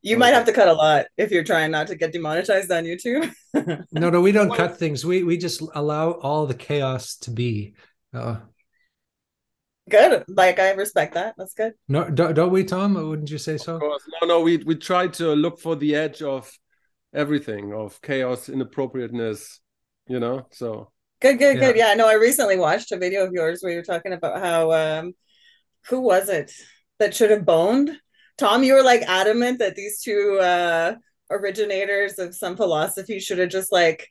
You might have to cut a lot if you're trying not to get demonetized on YouTube. no, no, we don't cut things. We we just allow all the chaos to be. Uh, good. Like I respect that. That's good. No, don't, don't we, Tom? Wouldn't you say so? Of course. No, no. We we try to look for the edge of everything, of chaos, inappropriateness. You know, so good, good, yeah. good. Yeah. No, I recently watched a video of yours where you're talking about how um, who was it that should have boned? Tom, you were like adamant that these two uh originators of some philosophy should have just like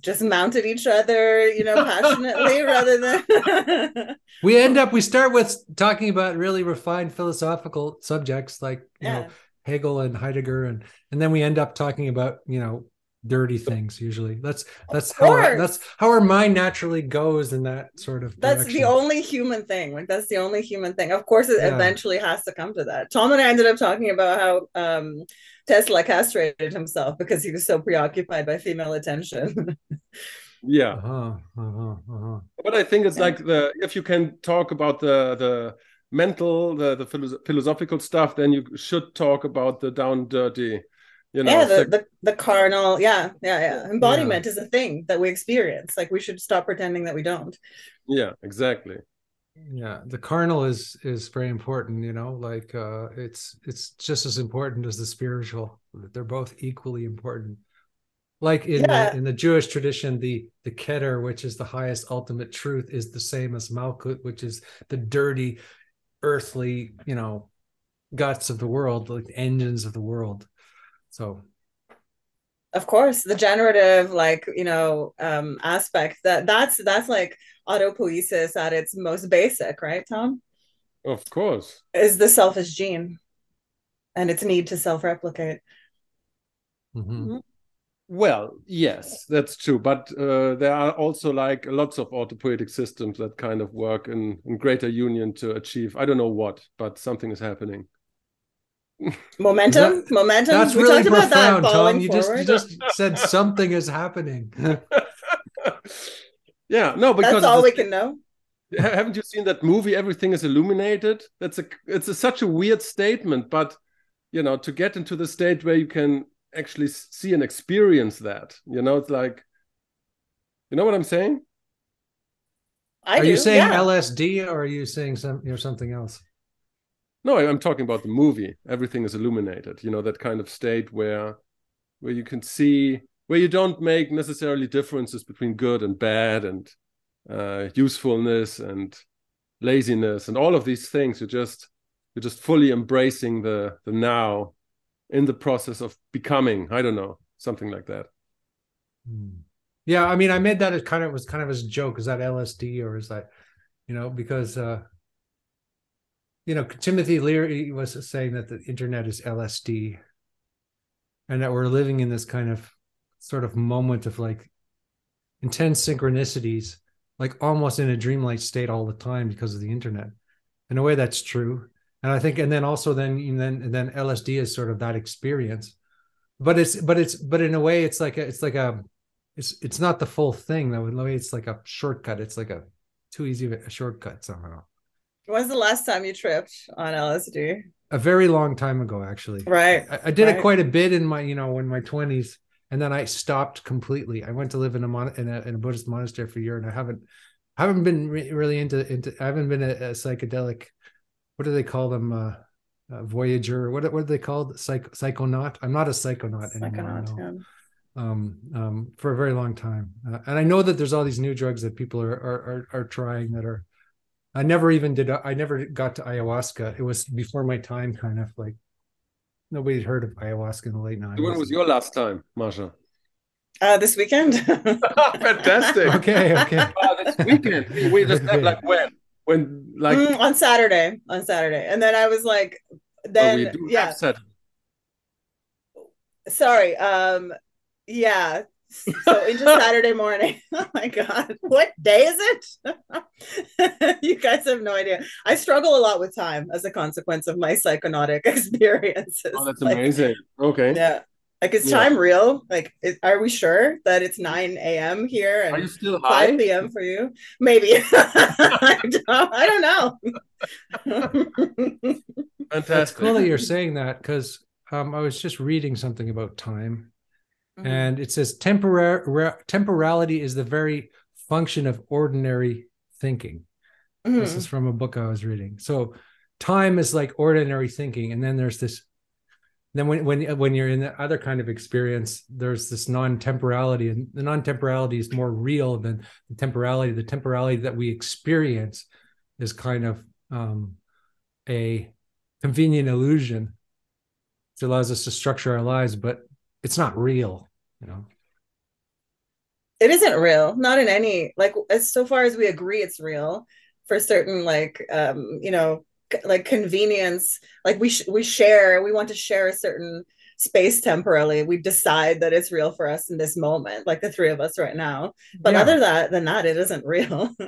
just mounted each other, you know, passionately rather than we end up we start with talking about really refined philosophical subjects like you yeah. know Hegel and Heidegger and and then we end up talking about, you know, dirty things usually that's that's how our, that's how our mind naturally goes in that sort of that's direction. the only human thing like that's the only human thing of course it yeah. eventually has to come to that tom and i ended up talking about how um tesla castrated himself because he was so preoccupied by female attention yeah uh-huh, uh-huh, uh-huh. but i think it's yeah. like the if you can talk about the the mental the the philosophical stuff then you should talk about the down dirty you know yeah the, the, the carnal yeah yeah yeah. Embodiment yeah. is a thing that we experience. Like we should stop pretending that we don't. Yeah exactly. Yeah the carnal is is very important you know like uh it's it's just as important as the spiritual. They're both equally important. Like in yeah. the in the jewish tradition the the keter which is the highest ultimate truth is the same as malkut which is the dirty earthly you know guts of the world like engines of the world so of course the generative like you know um aspect that that's that's like autopoiesis at its most basic right tom of course is the selfish gene and its need to self-replicate mm-hmm. mm-hmm. well yes that's true but uh, there are also like lots of autopoietic systems that kind of work in, in greater union to achieve i don't know what but something is happening momentum? That, momentum? that's we really profound that tom. you just you just said something is happening. Yeah no because that's all we can know. Haven't you seen that movie everything is illuminated? That's a it's a, such a weird statement but you know to get into the state where you can actually see and experience that you know it's like you know what i'm saying? I are do, you saying yeah. lsd or are you saying some you know something else no, I'm talking about the movie. Everything is illuminated. You know that kind of state where where you can see where you don't make necessarily differences between good and bad and uh, usefulness and laziness and all of these things. You're just you're just fully embracing the the now in the process of becoming. I don't know something like that. Hmm. Yeah, I mean, I made that as kind of was kind of as a joke. Is that LSD or is that you know because uh you know, Timothy Leary was saying that the internet is LSD and that we're living in this kind of sort of moment of like intense synchronicities, like almost in a dreamlike state all the time because of the internet. In a way, that's true. And I think, and then also then, and then, and then LSD is sort of that experience, but it's, but it's, but in a way, it's like a, it's like a, it's, it's not the full thing though. In a way, it's like a shortcut. It's like a too easy of a shortcut somehow. When's the last time you tripped on LSD? A very long time ago, actually. Right. I, I did right. it quite a bit in my, you know, in my twenties, and then I stopped completely. I went to live in a, mon- in a in a Buddhist monastery for a year, and I haven't I haven't been re- really into into. I haven't been a, a, psychedelic. What do they call them? Uh, uh, Voyager. What what are they called? Psych, psychonaut. I'm not a psychonaut, anymore. Psychonaut, no. yeah. um, um, for a very long time. Uh, and I know that there's all these new drugs that people are are are, are trying that are I never even did. I never got to ayahuasca. It was before my time, kind of like nobody had heard of ayahuasca in the late nineties. When was your last time, Masha? Uh, this weekend. Fantastic. okay. Okay. Uh, this weekend. We just have like when, when like mm, on Saturday, on Saturday, and then I was like, then oh, yeah. Sorry. Um. Yeah so into Saturday morning. Oh my god, what day is it? you guys have no idea. I struggle a lot with time as a consequence of my psychonautic experiences. Oh, that's like, amazing. Okay. Yeah. Like, is yeah. time real? Like, is, are we sure that it's 9 a.m. here and are you still high? 5 p.m. for you? Maybe. I, don't, I don't know. Fantastic. It's cool that you're saying that because um, I was just reading something about time, Mhm. and it says temporary temporality is the very function of ordinary thinking. This Mhm. is from a book I was reading. So time is like ordinary thinking, and then there's this. Then when when when you're in the other kind of experience, there's this non-temporality, and the non-temporality is more real than the temporality. The temporality that we experience is kind of um, a convenient illusion. It allows us to structure our lives, but it's not real. You know. it isn't real not in any like as so far as we agree it's real for certain like um you know c- like convenience like we sh- we share we want to share a certain space temporally we decide that it's real for us in this moment like the three of us right now but Yeah. other that than that it isn't real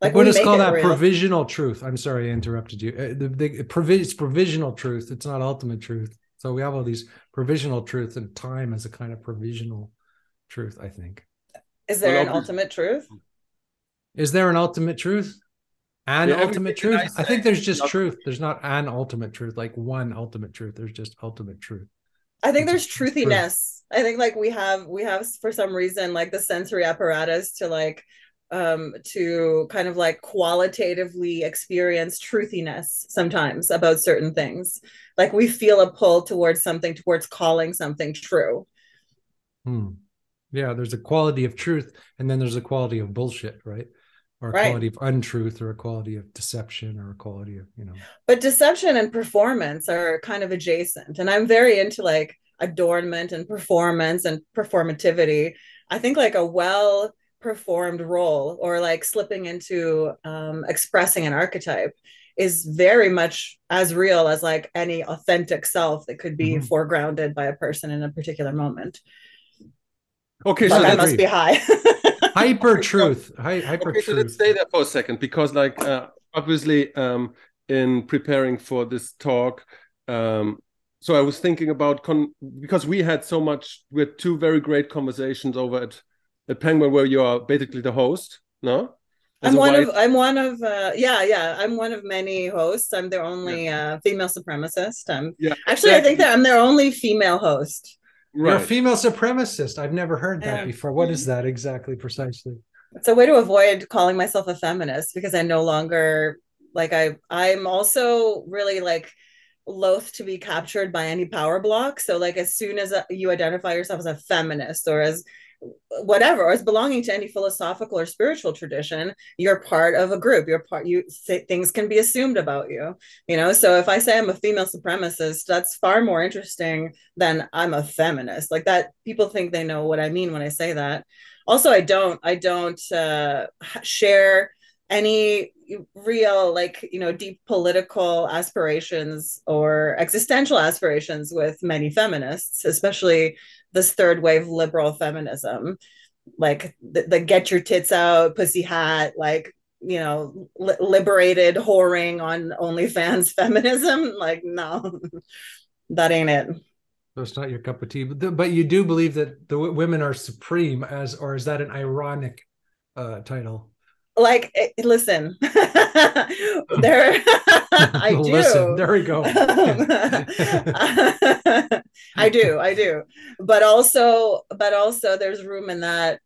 like we Buddhists make call that real. provisional truth. I'm sorry, I interrupted you. Uh, the, the provi- it's provisional truth. It's not ultimate truth. So we have all these provisional truth, and time is a kind of provisional truth. I think. is there an ultimate truth Is there an ultimate truth? An Yeah, ultimate truth? I I, think there's just not- truth. There's not an ultimate truth, like one ultimate truth. There's just ultimate truth. I think It's there's a- it's true. truthiness. I think like we have we have for some reason like the sensory apparatus to like um to kind of like qualitatively experience truthiness sometimes about certain things. Like we feel a pull towards something towards calling something true. Hmm. Yeah, there's a quality of truth, and then there's a quality of bullshit, right? Or a Right. quality of untruth, or a quality of deception, or a quality of you know. But deception and performance are kind of adjacent. And I'm very into like adornment and performance and performativity. I think like a well performed role or like slipping into um, expressing an archetype is very much as real as like any authentic self that could be Mhm. foregrounded by a person in a particular moment. Okay, Like so that must be high. Hyper truth, Hy- hyper okay, so let's truth. stay there for a second because, like, uh, obviously, um, in preparing for this talk, um, so I was thinking about con- because we had so much, we had two very great conversations over at at Pangburn where you are basically the host, no? As I'm one white- of I'm one of uh yeah yeah I'm one of many hosts. I'm their only uh, female supremacist. I'm yeah. actually I think that I'm their only female host. You're a female supremacist. I've never heard that Yeah. before. What is that exactly, precisely? It's a way to avoid calling myself a feminist because I no longer like I I'm also really like loath to be captured by any power block. So like as soon as uh, you identify yourself as a feminist or as whatever as belonging to any philosophical or spiritual tradition you're part of a group. You're part you say, things can be assumed about you you know? So if i say i'm a female supremacist that's far more interesting than i'm a feminist. Like that people think they know what i mean when i say that. Also i don't i don't uh, share any real like you know deep political aspirations or existential aspirations with many feminists especially this third wave liberal feminism like the, the get your tits out pussy hat like you know li- liberated whoring on onlyfans feminism like no that ain't it So it's not your cup of tea, but, the, but you do believe that the w- women are supreme, as or is that an ironic uh, title? like eh, listen there i do Listen, there we go. I do, I do. But also, but also there's room in that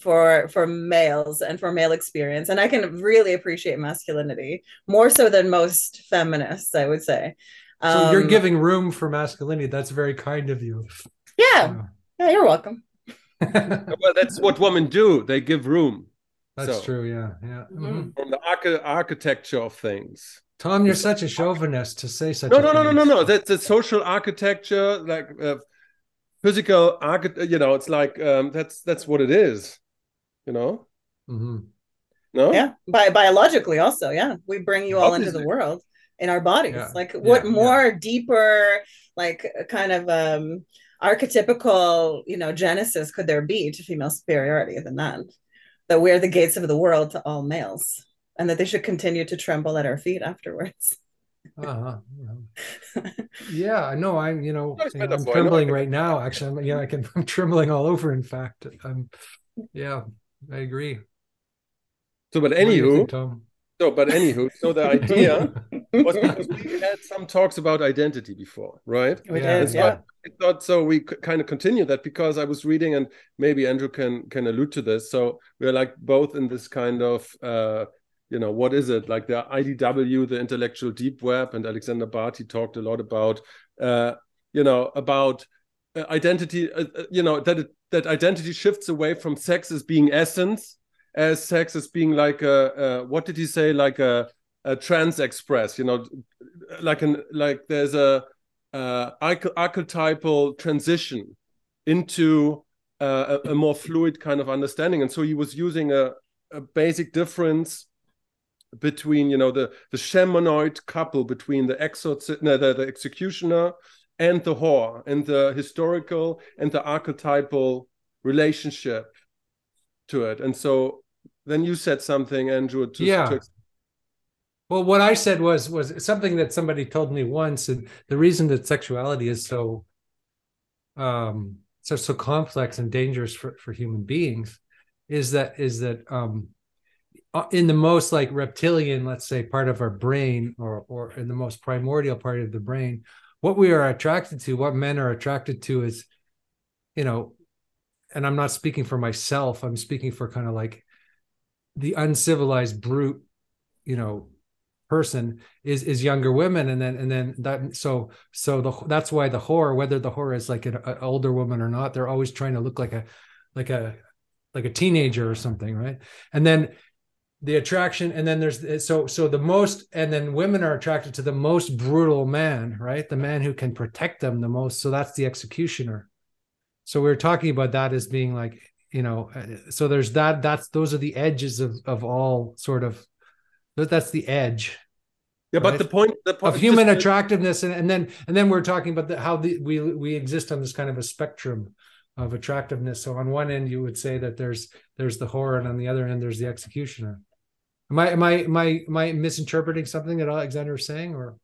for for males and for male experience. And I can really appreciate masculinity more so than most feminists, I would say. so you're Um, giving room for masculinity. That's very kind of you. Yeah. Yeah, you're welcome. well, that's what women do. They give room That's So- true. Yeah, yeah. Mhm. Mhm. from the archi- architecture of things. Tom, you're such a chauvinist to say such. No, a no, no, no, no, no. That's the social architecture, like uh, physical architect. You know, it's like um, that's that's what it is. You know, Mhm. no. Yeah. Bi- biologically also, yeah. We bring you all into the world in our bodies. Yeah. Like what Yeah, more deeper, like kind of um archetypical, you know, genesis could there be to female superiority than that? That we're the gates of the world to all males and that they should continue to tremble at our feet afterwards. Uh-huh. yeah. Yeah, I know. I'm, you know, you know, I'm metaphor, I know. trembling right now. Actually, I'm, yeah, I can. I'm trembling all over. In fact, I'm. Yeah, I agree. So, but What anywho, think, Tom? So, but anywho, so the idea was because we had some talks about identity before, right? We Yeah, did, So yeah. I thought so we kind of continue that because I was reading and maybe Andrew can can allude to this. So we're like both in this kind of uh you know what is it like the IDW the intellectual deep web and Alexander Bard talked a lot about uh you know about uh, identity uh, uh, you know that it, that identity shifts away from sex as being essence as sex as being like a, a what did he say like a a trans express you know like an like there's a uh, archetypal transition into uh, a, a more fluid kind of understanding. And so he was using a, a basic difference between, you know, the the shamanoid couple between the exorcist, no, the, the executioner and the whore, and the historical and the archetypal relationship to it. And so then you said something, Andrew, to, Yeah. to Well, what I said was was something that somebody told me once, and the reason that sexuality is so um so so complex and dangerous for for human beings is that is that um uh, in the most like reptilian let's say part of our brain or or in the most primordial part of the brain what we are attracted to what men are attracted to is you know and i'm not speaking for myself i'm speaking for kind of like the uncivilized brute you know person is is younger women. And then and then that so so the that's why the whore whether the whore is like an, an older woman or not they're always trying to look like a like a like a teenager or something right? And then the attraction and then there's so so the most and then women are attracted to the most brutal man right? The man who can protect them the most. So that's the executioner. So we are talking about that as being like you know uh, so there's that that's those are the edges of of all sort of that- that's the edge yeah, but the point, the point of human just- attractiveness and, and then and then we're talking about the, how the, we we exist on this kind of a spectrum of attractiveness. So on one end you would say that there's there's the horror and on the other end there's the executioner. Am i am i am i, am I misinterpreting something that alexander is saying or?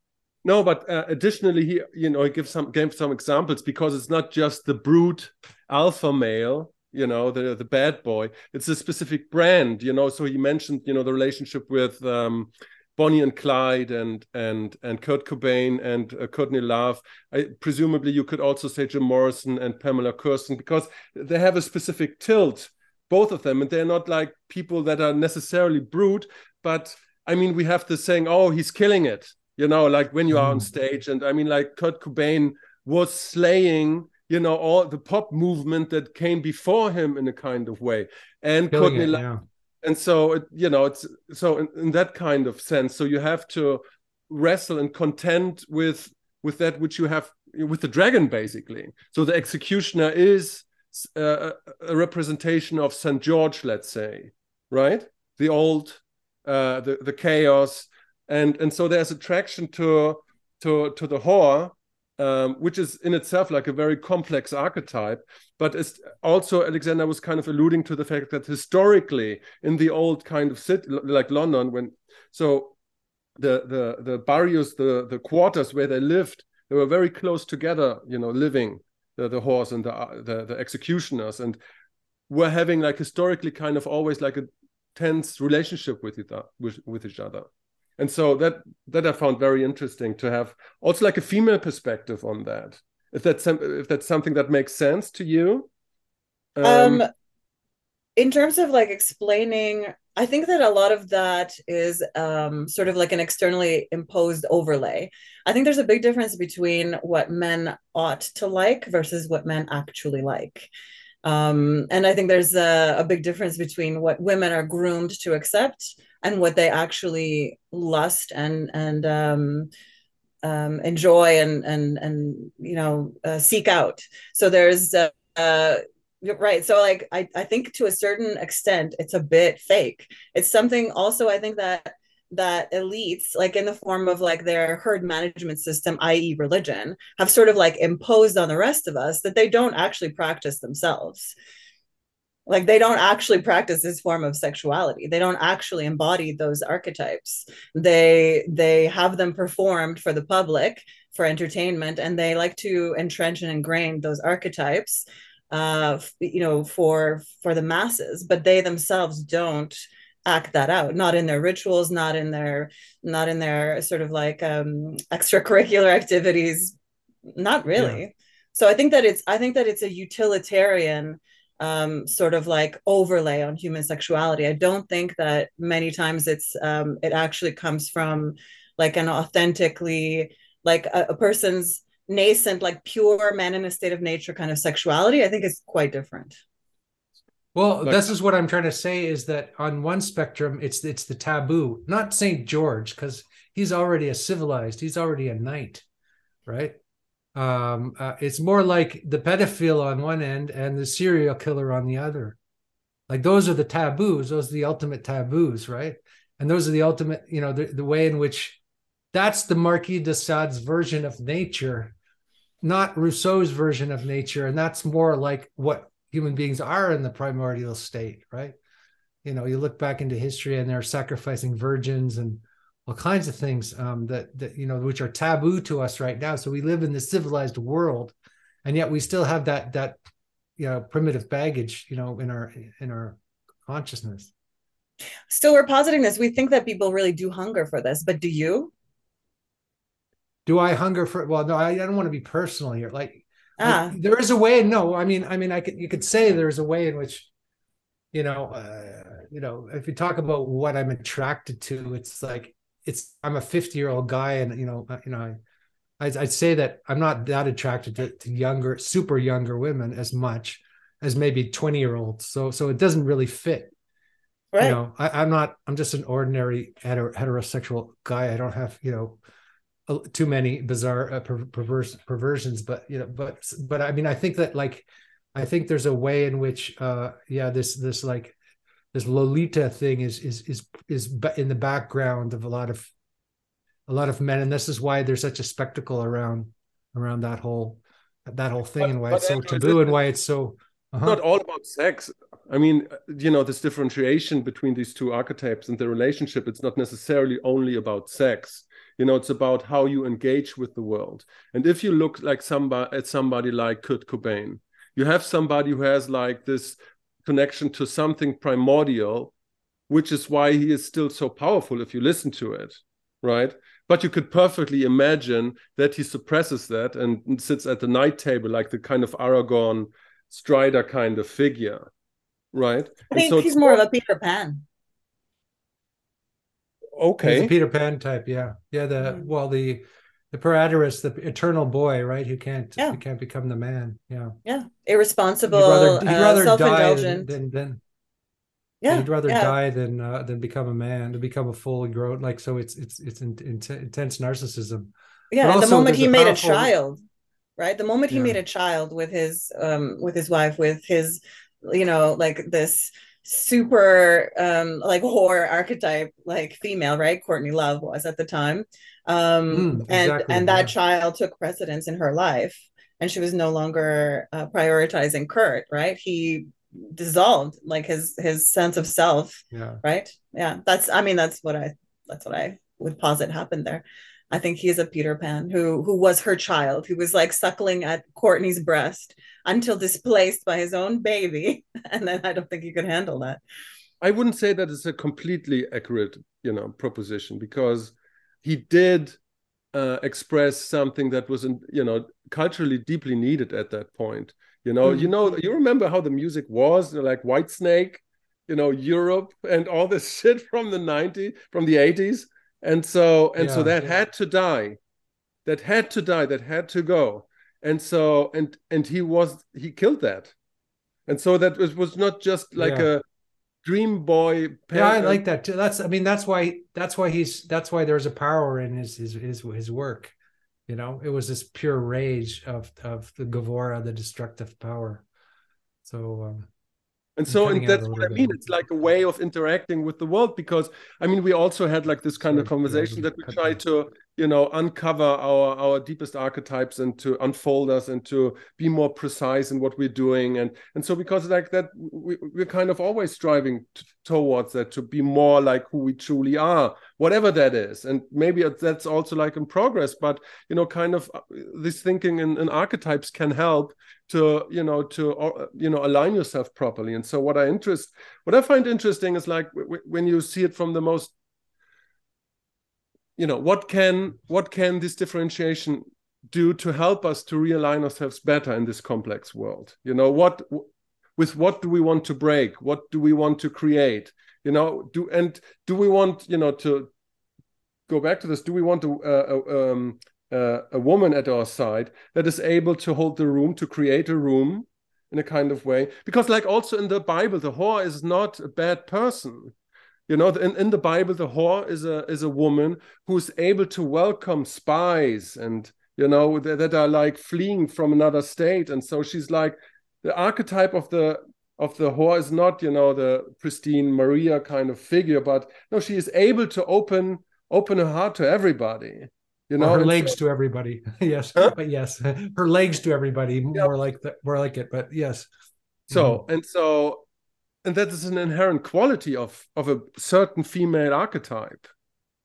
No, but uh, additionally, he you know he gives some gave some examples because it's not just the brute alpha male, you know, the the bad boy. It's a specific brand, you know. So he mentioned you know the relationship with um, Bonnie and Clyde and and and Kurt Cobain and uh, Courtney Love. I, presumably, you could also say Jim Morrison and Pamela Courson because they have a specific tilt, both of them, and they're not like people that are necessarily brute, but I mean, we have the saying, "Oh, he's killing it." you know like when you are on Mm. stage and i mean like kurt cobain was slaying you know all the pop movement that came before him in a kind of way. And killing courtney it, yeah. and so it, you know it's so in, in that kind of sense so you have to wrestle and contend with with that which you have with the dragon basically. So the executioner is uh, a representation of st george let's say right? The old uh the, the chaos. And and so there's attraction to to to the whore um, which is in itself like a very complex archetype but it's also alexander was kind of alluding to the fact that historically in the old kind of city like london when so the the the barrios the the quarters where they lived they were very close together you know living the, the horse and the, the the executioners and were having like historically kind of always like a tense relationship with each other with, with each other and so that that i found very interesting to have also like a female perspective on that. If that's if that's something that makes sense to you um, in terms of like explaining i think that a lot of that is um sort of like an externally imposed overlay. I think there's a big difference between what men ought to like versus what men actually like. Um and i think there's a, a big difference between what women are groomed to accept and what they actually lust and and um um, enjoy and and and you know uh, seek out. So there's uh, uh, right. So like I I think to a certain extent it's a bit fake. It's something also I think that that elites like in the form of like their herd management system i.e religion have sort of like imposed on the rest of us that they don't actually practice themselves like they don't actually practice this form of sexuality. They don't actually embody those archetypes. They they have them performed for the public for entertainment and they like to entrench and ingrain those archetypes uh you know for for the masses but they themselves don't act that out. Not in their rituals not in their not in their sort of like um extracurricular activities. Not really. Yeah. so i think that it's i think that it's a utilitarian um, sort of like overlay on human sexuality. I don't think that many times it's um, it actually comes from like an authentically like a, a person's nascent like pure man in a state of nature kind of sexuality. I think it's quite different. Well, this is what I'm trying to say is that on one spectrum, it's it's the taboo, not Saint George, because he's already a civilized, he's already a knight, right? Um, uh, it's more like the pedophile on one end and the serial killer on the other. Like those are the taboos, those are the ultimate taboos, right? And those are the ultimate, you know, the, the way in which that's the Marquis de Sade's version of nature, not Rousseau's version of nature. And that's more like what human beings are in the primordial state, right? You know, you look back into history and they're sacrificing virgins and all kinds of things um, that that you know which are taboo to us right now. So we live in the civilized world, and yet we still have that that you know primitive baggage you know in our in our consciousness. Still, we're positing this. We think that people really do hunger for this, but do you? Do I hunger for? Well, no, I, I don't want to be personal here. Like, ah. like, there is a way. No, I mean, I mean, I could you could say there's a way in which, you know, uh, you know, if you talk about what I'm attracted to, it's like it's I'm a 50 year old guy, and you know, you know, I, I'd, I'd say that I'm not that attracted to, to younger, super younger women as much as maybe 20 year olds. So so it doesn't really fit. Right. You know, I, am not. I'm just an ordinary heterosexual guy. I don't have you know too many bizarre uh, per- perverse perversions. But you know, but but I mean, I think that like I think there's a way in which uh yeah this this like this Lolita thing is is is is in the background of a lot of a lot of men, and this is why there's such a spectacle around around that whole that whole thing, but, and why it's so taboo, and why it's so. Uh-huh. Not all about sex. I mean, you know, this differentiation between these two archetypes and the relationship. It's not necessarily only about sex. You know, it's about how you engage with the world. And if you look like somebody at somebody like Kurt Cobain, you have somebody who has like this connection to something primordial, which is why he is still so powerful if you listen to it, right? But you could perfectly imagine that he suppresses that and sits at the night table like the kind of Aragorn Strider kind of figure, right? I think so he's more of a Peter Pan. Okay, he's a Peter Pan type, yeah, yeah. The mm. well, the the puer aeternus, the eternal boy, right? Who can't yeah. who can't become the man. Yeah. Yeah. Irresponsible. He'd rather, he'd uh, rather uh, die than, than, than yeah. He'd rather yeah. die than uh, than become a man, to become a full grown. Like so, it's it's it's in, in, intense narcissism. Yeah. the moment he made powerful... a child, right? The moment he yeah. made a child with his um with his wife, with his, you know, like this super um like horror archetype like female right? Courtney love was at the time. Um mm, exactly, and and that yeah. child took precedence in her life and she was no longer uh, prioritizing kurt right? He dissolved like his his sense of self yeah. right? Yeah that's i mean that's what i that's what i would posit happened there i think he's a peter pan who who was her child. Who was like suckling at courtney's breast until displaced by his own baby. And then i don't think he could handle that. I wouldn't say that it's a completely accurate you know proposition because he did uh, express something that was you know culturally deeply needed at that point. You know mm-hmm. you know you remember how the music was like Whitesnake you know europe and all this shit from the 90s from the 80s and so and yeah, so that yeah. had to die. That had to die that had to go. And so and and he was he killed that. And so that was, was not just like yeah. a dream boy yeah i like that too. That's i mean that's why that's why he's that's why there's a power in his his his, his work. You know it was this pure rage of of the gevurah the destructive power. So um and so and that's what i mean. it's like a way of interacting with the world because i mean we also had like this kind of conversation that we try to you know uncover our our deepest archetypes and to unfold us and to be more precise in what we're doing. And and so because like that we, we're kind of always striving towards that to be more like who we truly are whatever that is. And maybe that's also like in progress but you know kind of uh, this thinking in, in archetypes can help to you know to uh, you know align yourself properly. And so what i interest what i find interesting is like when you see it from the most you know what can what can this differentiation do to help us to realign ourselves better in this complex world? You know what with what do we want to break? What do we want to create? You know do and do we want you know to go back to this do we want to uh, uh um, uh, a woman at our side that is able to hold the room to create a room in a kind of way. Because like also in the bible the whore is not a bad person. You know, in, in the Bible, the whore is a is a woman who's able to welcome spies and you know that, that are like fleeing from another state, and so she's like the archetype of the of the whore is not you know the pristine Maria kind of figure, but no, she is able to open open her heart to everybody. You know, or her legs so, to everybody. yes, huh? but yes, her legs to everybody. Yep. More like that, more like it. But yes. So mm-hmm. and so and that is an inherent quality of of a certain female archetype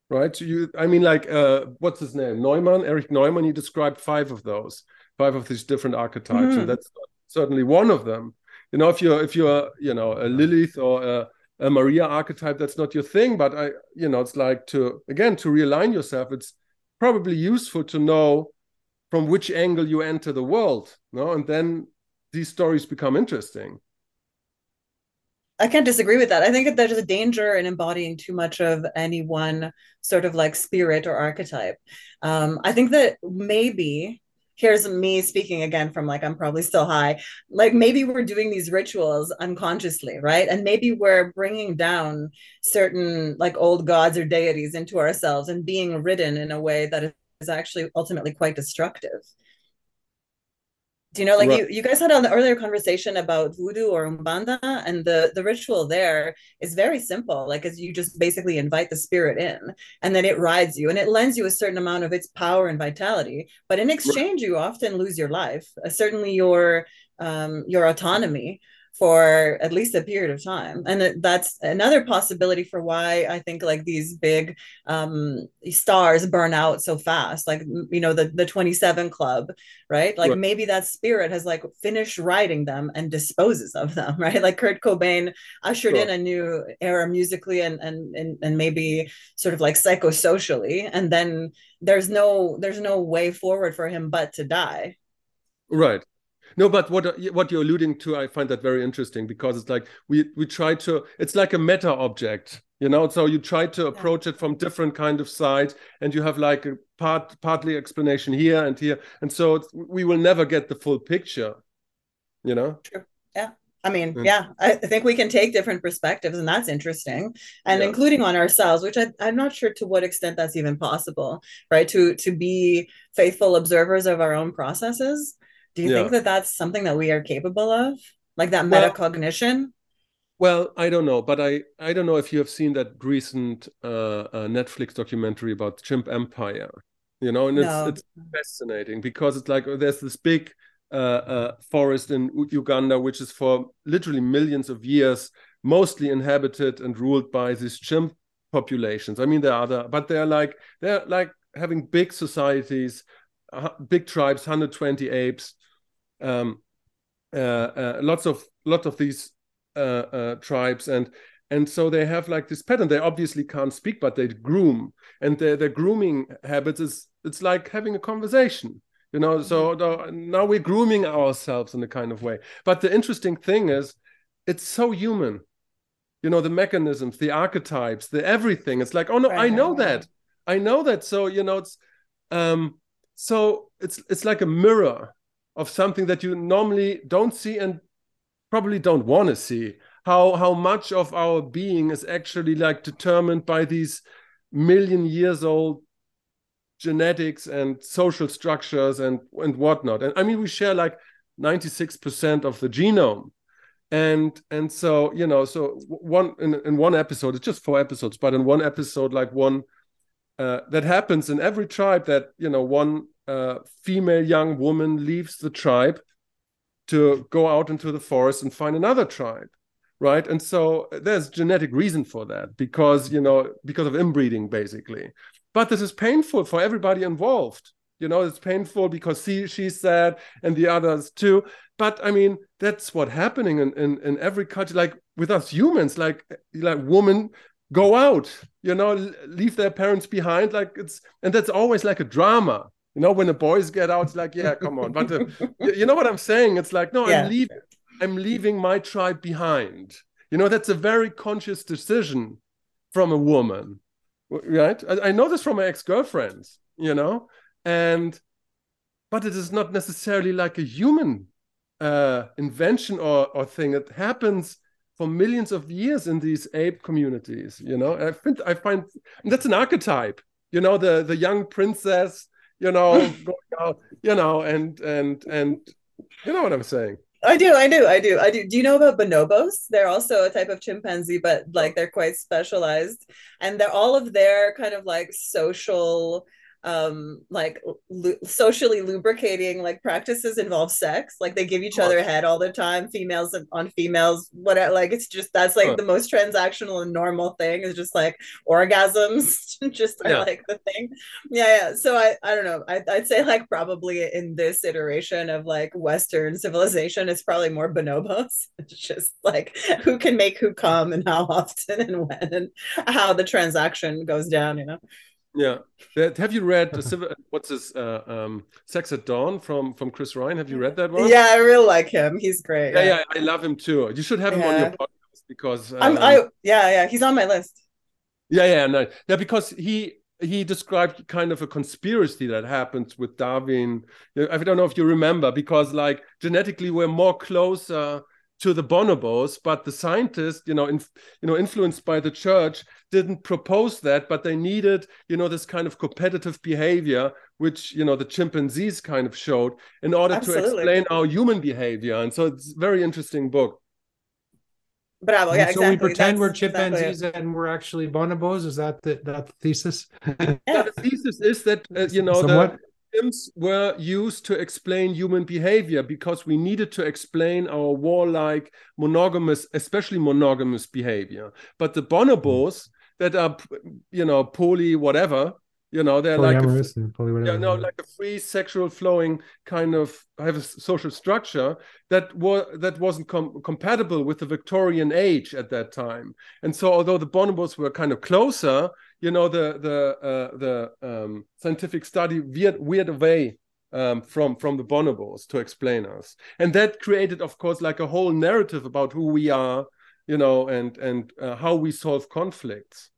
right So you i mean like uh what's his name neumann Eric neumann he described five of those five of these different archetypes mm. and that's certainly one of them you know if you're if you're you know a lilith or a, a maria archetype that's not your thing but i you know it's like to again to realign yourself it's probably useful to know from which angle you enter the world no and then these stories become interesting I can't disagree with that. I think that there's a danger in embodying too much of any one sort of like spirit or archetype. Um, I think that maybe here's me speaking again from like I'm probably still high. Like maybe we're doing these rituals unconsciously, right? And maybe we're bringing down certain like old gods or deities into ourselves and being ridden in a way that is actually ultimately quite destructive. You know, like right. you, you guys had an earlier conversation about voodoo or umbanda, and the the ritual there is very simple. Like, as you just basically invite the spirit in, and then it rides you, and it lends you a certain amount of its power and vitality. But in exchange, right. you often lose your life, uh, certainly your um, your autonomy for at least a period of time. And that's another possibility for why i think like these big um, stars burn out so fast like you know the the 27 club right? Like right. maybe that spirit has like finished riding them and disposes of them right? Like kurt cobain ushered sure. in a new era musically and, and and and maybe sort of like psychosocially and then there's no there's no way forward for him but to die. Right no, but what what you're alluding to, I find that very interesting because it's like we we try to. It's like a meta object, you know. So you try to approach yeah. it from different kind of sides, and you have like a part partly explanation here and here, and so we will never get the full picture, you know. True. Yeah. I mean, mm. yeah, I think we can take different perspectives, and that's interesting, and yeah. including on ourselves, which I, I'm not sure to what extent that's even possible, right? To to be faithful observers of our own processes do you yeah. think that that's something that we are capable of? Like that metacognition? Well, I don't know, but I I don't know if you have seen that recent uh, uh, Netflix documentary about Chimp Empire. You know, and no. it's it's fascinating because it's like there's this big uh, uh, forest in Uganda, which is for literally millions of years mostly inhabited and ruled by these chimp populations. I mean, there are other, but they're like they're like having big societies, uh, big tribes, 120 apes, um, uh, uh, lots of lots of these uh, tribes. And and so they have like this pattern. They obviously can't speak but they groom. And their, their grooming habits is it's like having a conversation you know? So mm-hmm. now we're grooming ourselves in a kind of way. But the interesting thing is it's so human. You know the mechanisms the archetypes the everything. It's like oh no i know that. I know that. So you know it's um so it's it's like a mirror of something that you normally don't see and probably don't want to see. How how much of our being is actually like determined by these million years old genetics and social structures and and whatnot. And i mean we share like 96% of the genome. And and so you know so one in, in one episode it's just four episodes but in one episode like one uh, that happens in every tribe that you know one female young woman leaves the tribe to go out into the forest and find another tribe right? And so there's genetic reason for that because you know because of inbreeding basically. But this is painful for everybody involved. You know it's painful because she she's sad and the others too. But i mean that's what happening in, in in every culture like with us humans like like women go out you know leave their parents behind like it's and that's always like a drama you know when the boys get out it's like yeah come on. But uh, you know what i'm saying? It's like no yeah. i'm leaving i'm leaving my tribe behind. You know that's a very conscious decision from a woman right? I, I know this from my ex-girlfriends you know? And but it is not necessarily like a human uh, invention or, or thing. It happens for millions of years in these ape communities you know? I think i find that's an archetype you know the the young princess you know going out you know and and and you know what i'm saying I do, I do, I do, I do. Do you know about bonobos? They're also a type of chimpanzee, but like they're quite specialized, and they're all of their kind of like social um like lu- socially lubricating like practices involve sex. Like they give each other head all the time females on females whatever like it's just that's like huh. the most transactional and normal thing is just like orgasms just yeah. like the thing. Yeah yeah. So i i don't know. I, i'd say like probably in this iteration of like western civilization it's probably more bonobos. It's just like who can make who come and how often and when and how the transaction goes down you know yeah. Have you read what's this uh, um, Sex at Dawn from from Chris Ryan? Have you read that one? Yeah, I really like him. He's great. Yeah, yeah, yeah I love him too. You should have him yeah. on your podcast because um, I'm, I yeah, yeah, he's on my list. Yeah, yeah, no. Yeah, because he he described kind of a conspiracy that happened with Darwin. I don't know if you remember, because like genetically we're more closer to the bonobos, but the scientists, you know, in, you know, influenced by the church, didn't propose that, but they needed, you know, this kind of competitive behavior, which you know the chimpanzees kind of showed, in order Absolutely. to explain our human behavior. And so it's a very interesting book. Bravo, yeah, so exactly. we pretend That's we're chimpanzees exactly and we're actually bonobos. Is that the that the thesis? yeah. the thesis is that uh, you know Somewhat. Chimps were used to explain human behavior because we needed to explain our warlike, monogamous, especially monogamous behavior. But the bonobos that are, you know, poly whatever, you know, they're like a, yeah, no, like a free sexual flowing kind of have a social structure that was that wasn't com- compatible with the Victorian age at that time. And so, although the bonobos were kind of closer, you know the the uh, the um, scientific study veered, veered away um, from from the bonobos to explain us, and that created, of course, like a whole narrative about who we are, you know, and and uh, how we solve conflicts.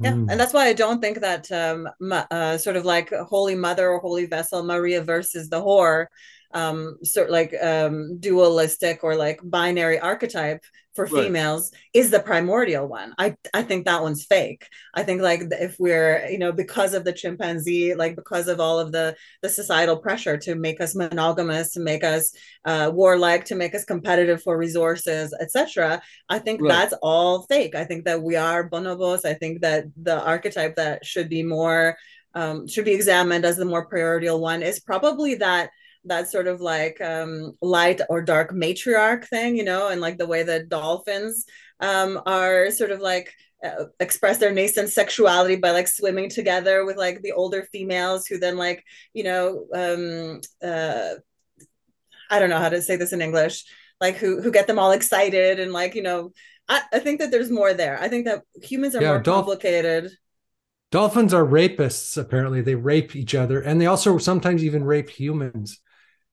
Yeah, mm. and that's why I don't think that um, uh, sort of like Holy Mother or Holy Vessel Maria versus the whore um sort like um dualistic or like binary archetype for right. females is the primordial one i i think that one's fake i think like if we're you know because of the chimpanzee like because of all of the the societal pressure to make us monogamous to make us uh warlike to make us competitive for resources etc i think right. that's all fake i think that we are bonobos i think that the archetype that should be more um, should be examined as the more primordial one is probably that that sort of like um, light or dark matriarch thing, you know, and like the way that dolphins um, are sort of like uh, express their nascent sexuality by like swimming together with like the older females who then like you know um uh i don't know how to say this in english like who who get them all excited and like you know i, I think that there's more there. I think that humans are yeah, more dolph- complicated. dolphins are rapists apparently. They rape each other and they also sometimes even rape humans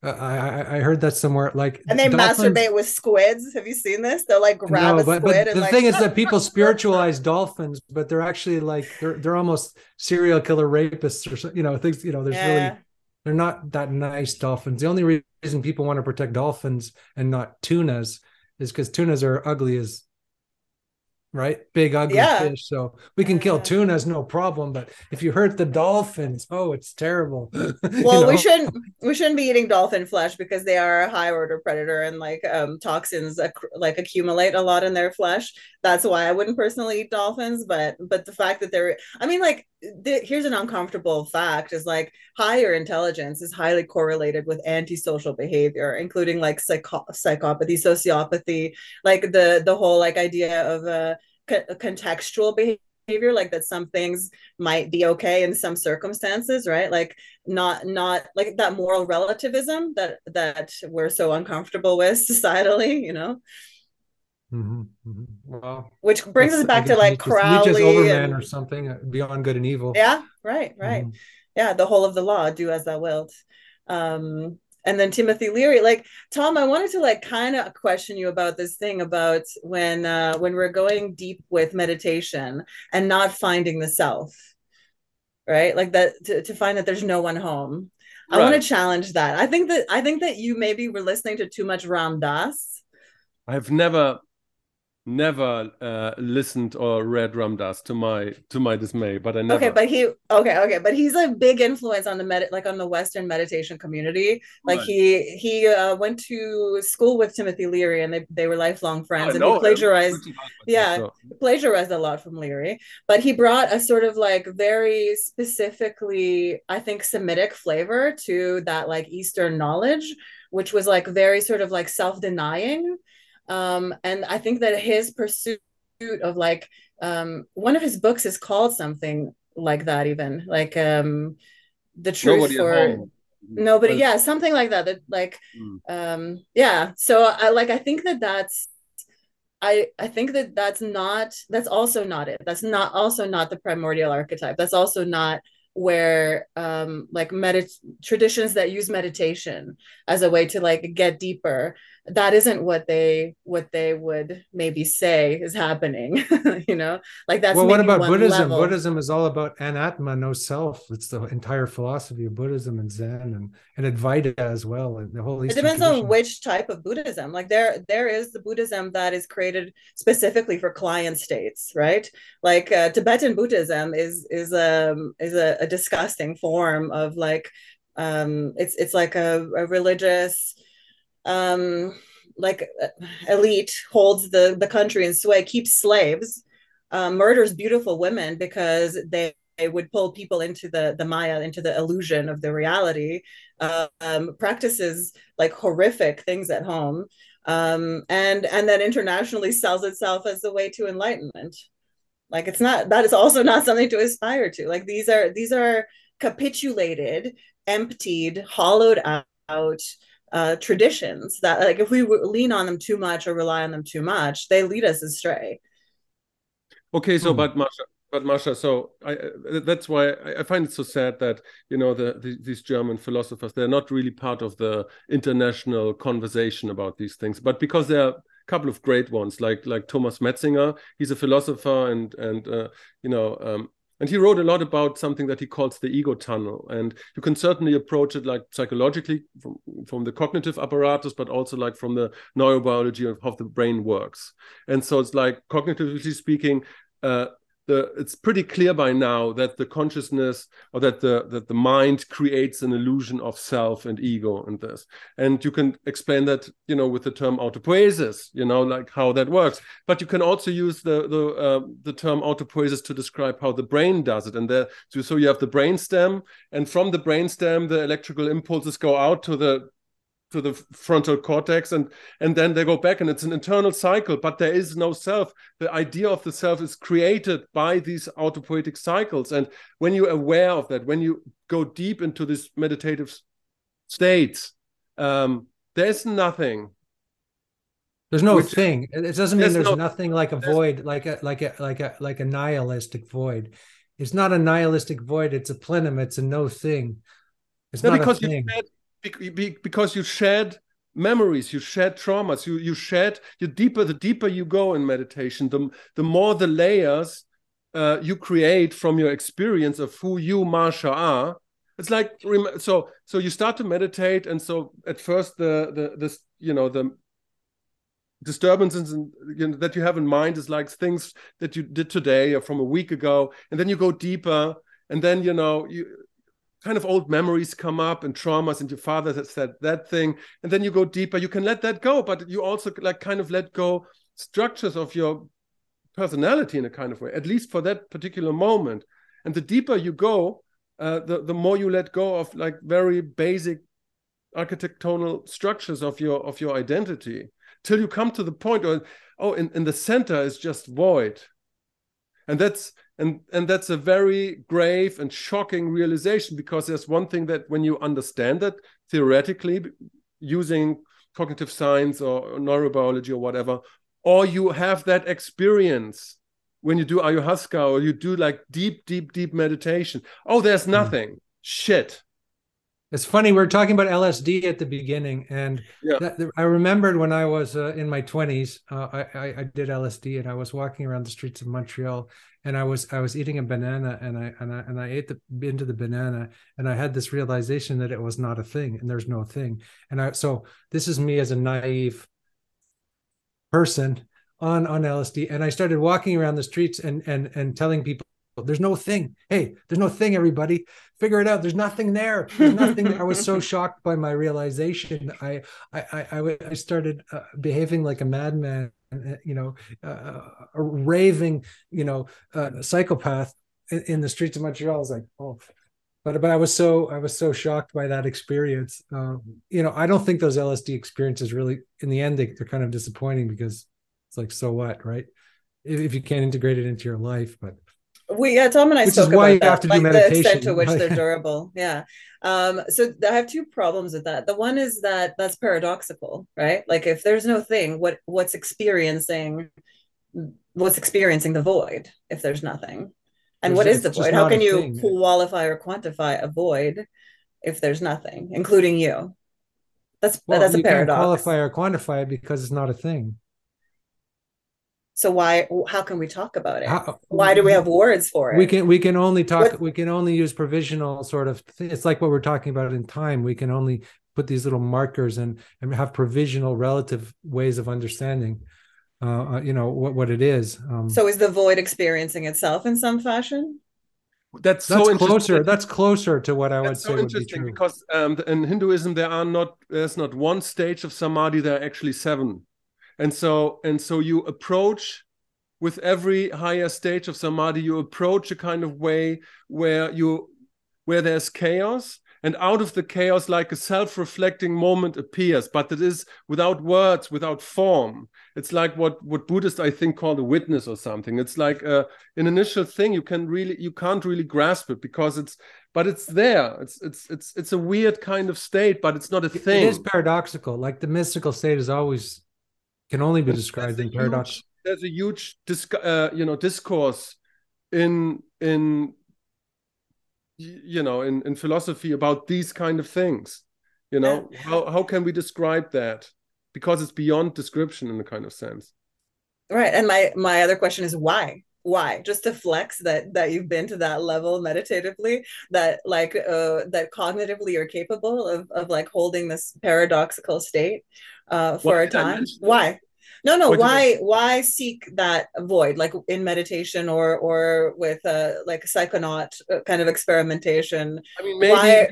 I, I heard that somewhere. Like, and they dolphins... masturbate with squids. Have you seen this? They'll like grab no, a but, squid. But the like... thing is that people spiritualize dolphins, but they're actually like they're they're almost serial killer rapists or so, you know things. You know, there's yeah. really they're not that nice dolphins. The only reason people want to protect dolphins and not tunas is because tunas are ugly as right? Big ugly Yeah. fish. So we can kill Yeah. tunas, no problem. But if you hurt the dolphins, oh, it's terrible. You well we shouldn't we shouldn't be eating dolphin flesh because they are a high order predator and like um toxins acc- like accumulate a lot in their flesh that's why i wouldn't personally eat dolphins but but the fact that they're i mean like the, here's an uncomfortable fact is like higher intelligence is highly correlated with antisocial behavior including like psycho- psychopathy sociopathy like the the whole like idea of uh co- contextual behavior like that some things might be okay in some circumstances right like not not like that moral relativism that that we're so uncomfortable with societally you know Mhm, mhm. Well, which brings us back to like crowley Nietzsche's Overman and, or something uh, beyond good and evil. yeah right right Mhm. yeah the whole of the law do as thou wilt um and then timothy leary like tom i wanted to like kind of question you about this thing about when uh when we're going deep with meditation and not finding the self right? Like that to, to find that there's no one home. I want to challenge that. I think that i think that you maybe were listening to too much ram dass. I've never never uh, listened or read Ram Dass to my to my dismay, but I never. okay but he okay okay but he's a big influence on the med like on the western meditation community like Right. he he uh, went to school with timothy leary and they, they were lifelong friends and he plagiarized yeah. so- plagiarized a lot from Leary, but he brought a sort of like very specifically, I think, Semitic flavor to that like Eastern knowledge, which was like very sort of like self-denying. Um, and I think that his pursuit of like um, one of his books is called something like that, even like um, the truth at nobody yeah something like that that like Mm. um yeah. So i like i think that that's i i think that that's not that's also not it. That's not also not the primordial archetype. That's also not where um like medit traditions that use meditation as a way to like get deeper that isn't what they what they would maybe say is happening you know like that's well, what about Buddhism? level. Buddhism is all about anatma, no self. It's the entire philosophy of Buddhism and Zen and, and Advaita as well. And the whole it depends on which type of buddhism like there there is the buddhism that is created specifically for client states right like uh, tibetan buddhism is is um is a, a disgusting form of like um it's it's like a, a religious um like uh, elite holds the the country in sway keeps slaves um, murders beautiful women because they would pull people into the the maya into the illusion of the reality um, practices like horrific things at home um, and and then internationally sells itself as the way to enlightenment. Like it's not that is also not something to aspire to. Like these are these are capitulated emptied hollowed out uh, traditions that like if we lean on them too much or rely on them too much they lead us astray Okay, so Hmm. but Masha, but Masha, so I uh, that's why I, I find it so sad that you know the, the these German philosophers they're not really part of the international conversation about these things, but because there are a couple of great ones like like Thomas Metzinger, he's a philosopher and and uh, you know um, and he wrote a lot about something that he calls the ego tunnel. And you can certainly approach it like psychologically from, from the cognitive apparatus but also like from the neurobiology of how the brain works. And so it's like cognitively speaking uh, the it's pretty clear by now that the consciousness or that the that the mind creates an illusion of self and ego and this. And you can explain that you know with the term autopoiesis you know like how that works. But you can also use the the uh, the term autopoiesis to describe how the brain does it. And there so, so you have the brain stem and from the brain stem the electrical impulses go out to the to the frontal cortex and and then they go back and it's an internal cycle but there is no self the idea of the self is created by these autopoietic cycles and when you're aware of that when you go deep into this meditative states um there's nothing There's no Which- thing. It doesn't mean There's there's no- nothing like a void, like a like a like a like a nihilistic void. It's not a nihilistic void. It's a plenum. It's a no thing. It's No, not because a thing. bec- be- because you shed memories, you shed traumas, you you shed. You deeper the deeper you go in meditation, the the more the layers uh, you create from your experience of who you, Masha, are. It's like so so you start to meditate, and so at first the the this you know the disturbances in, you know, that you have in mind is like things that you did today or from a week ago and then you go deeper and then you know you kind of old memories come up and traumas and your father has said that thing and then you go deeper. You can let that go but you also like kind of let go structures of your personality in a kind of way at least for that particular moment. And the deeper you go uh, the the more you let go of like very basic architectural structures of your of your identity till you come to the point where oh in, in the center is just void. And that's and and that's a very grave and shocking realization because there's one thing that when you understand that theoretically using cognitive science or neurobiology or whatever or you have that experience when you do ayahuasca or you do like deep deep deep meditation oh there's hmm. nothing mm. shit it's funny we are talking about lsd at the beginning and yeah. that, i remembered when i was uh, in my 20s uh, I, I did lsd and i was walking around the streets of montreal and i was i was eating a banana and i and i and i ate the into the banana and i had this realization that it was not a thing and there's no thing and i so this is me as a naive person on on LSD, and I started walking around the streets and and and telling people, "There's no thing. Hey, there's no thing. Everybody, figure it out. There's nothing there. There's nothing." there. I was so shocked by my realization. I I I, I started uh, behaving like a madman. Uh, you know, uh, a raving, you know, uh, psychopath in, in, the streets of Montreal. I was like, oh, but but I was so I was so shocked by that experience. Um, you know, I don't think those LSD experiences really, in the end, they, they're kind of disappointing because it's like so what right if, if you can't integrate it into your life but we yeah tom and i Which spoke about that like the extent to which they're durable. Yeah. Um so i have two problems with that. The one is that that's paradoxical right? Like if there's no thing what what's experiencing what's experiencing the void if there's nothing? And there's, what is the void? How can you thing. qualify or quantify a void if there's nothing including you? That's well, that's a paradox Can't qualify or quantify it because it's not a thing so why how can we talk about it? How, why do we have words for it? we can we can only talk what, we can only use provisional sort of it's like what we're talking about in time. We can only put these little markers and and have provisional relative ways of understanding uh, uh, you know what what it is um, so is the void experiencing itself in some fashion? That's, that's so closer that's closer to what i that's would so say interesting be true. because um, in hinduism there are not there's not one stage of samadhi there are actually seven and so and so you approach with every higher stage of samadhi you approach a kind of way where you where there's chaos and out of the chaos like a self-reflecting moment appears but it is without words without form. It's like what what buddhists i think call the witness or something. It's like a, an initial thing you can really you can't really grasp it because it's but it's there. It's it's it's it's a weird kind of state but it's not a thing it is paradoxical. Like the mystical state is always can only be described in paradox. Huge, there's a huge uh, you know discourse in in you know in, in philosophy about these kind of things you know yeah. how, how can we describe that because it's beyond description in a kind of sense right and my my other question is why why? Just to flex that that you've been to that level meditatively that like uh that cognitively you're capable of of like holding this paradoxical state uh for what a time? why? No no what why why seek that void like in meditation or or with uh like psychonaut uh, kind of experimentation? I mean maybe why,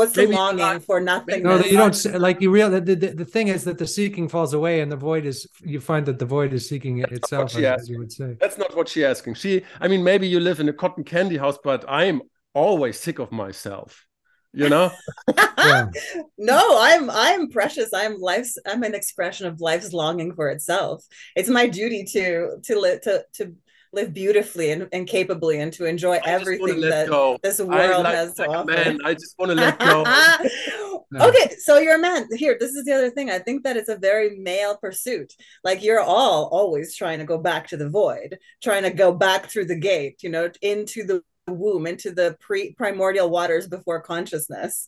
what's the longing not, for nothing no you don't like you real the, the, the thing is that the seeking falls away and the void is you find that the void is seeking it that's itself as, as you would say. That's not what she's asking. She i mean maybe you live in a cotton candy house but i'm always sick of myself you know? Yeah. no i'm i'm precious. I'm life's i'm an expression of life's longing for itself. It's my duty to to live to to live beautifully and, and capably and to enjoy I everything that go. this world like has to offer. Man, I just want to let go. Okay, so you're a man. Here, this is the other thing. I think that it's a very male pursuit. Like you're all always trying to go back to the void, trying to go back through the gate, you know, into the womb, into the pre primordial waters before consciousness.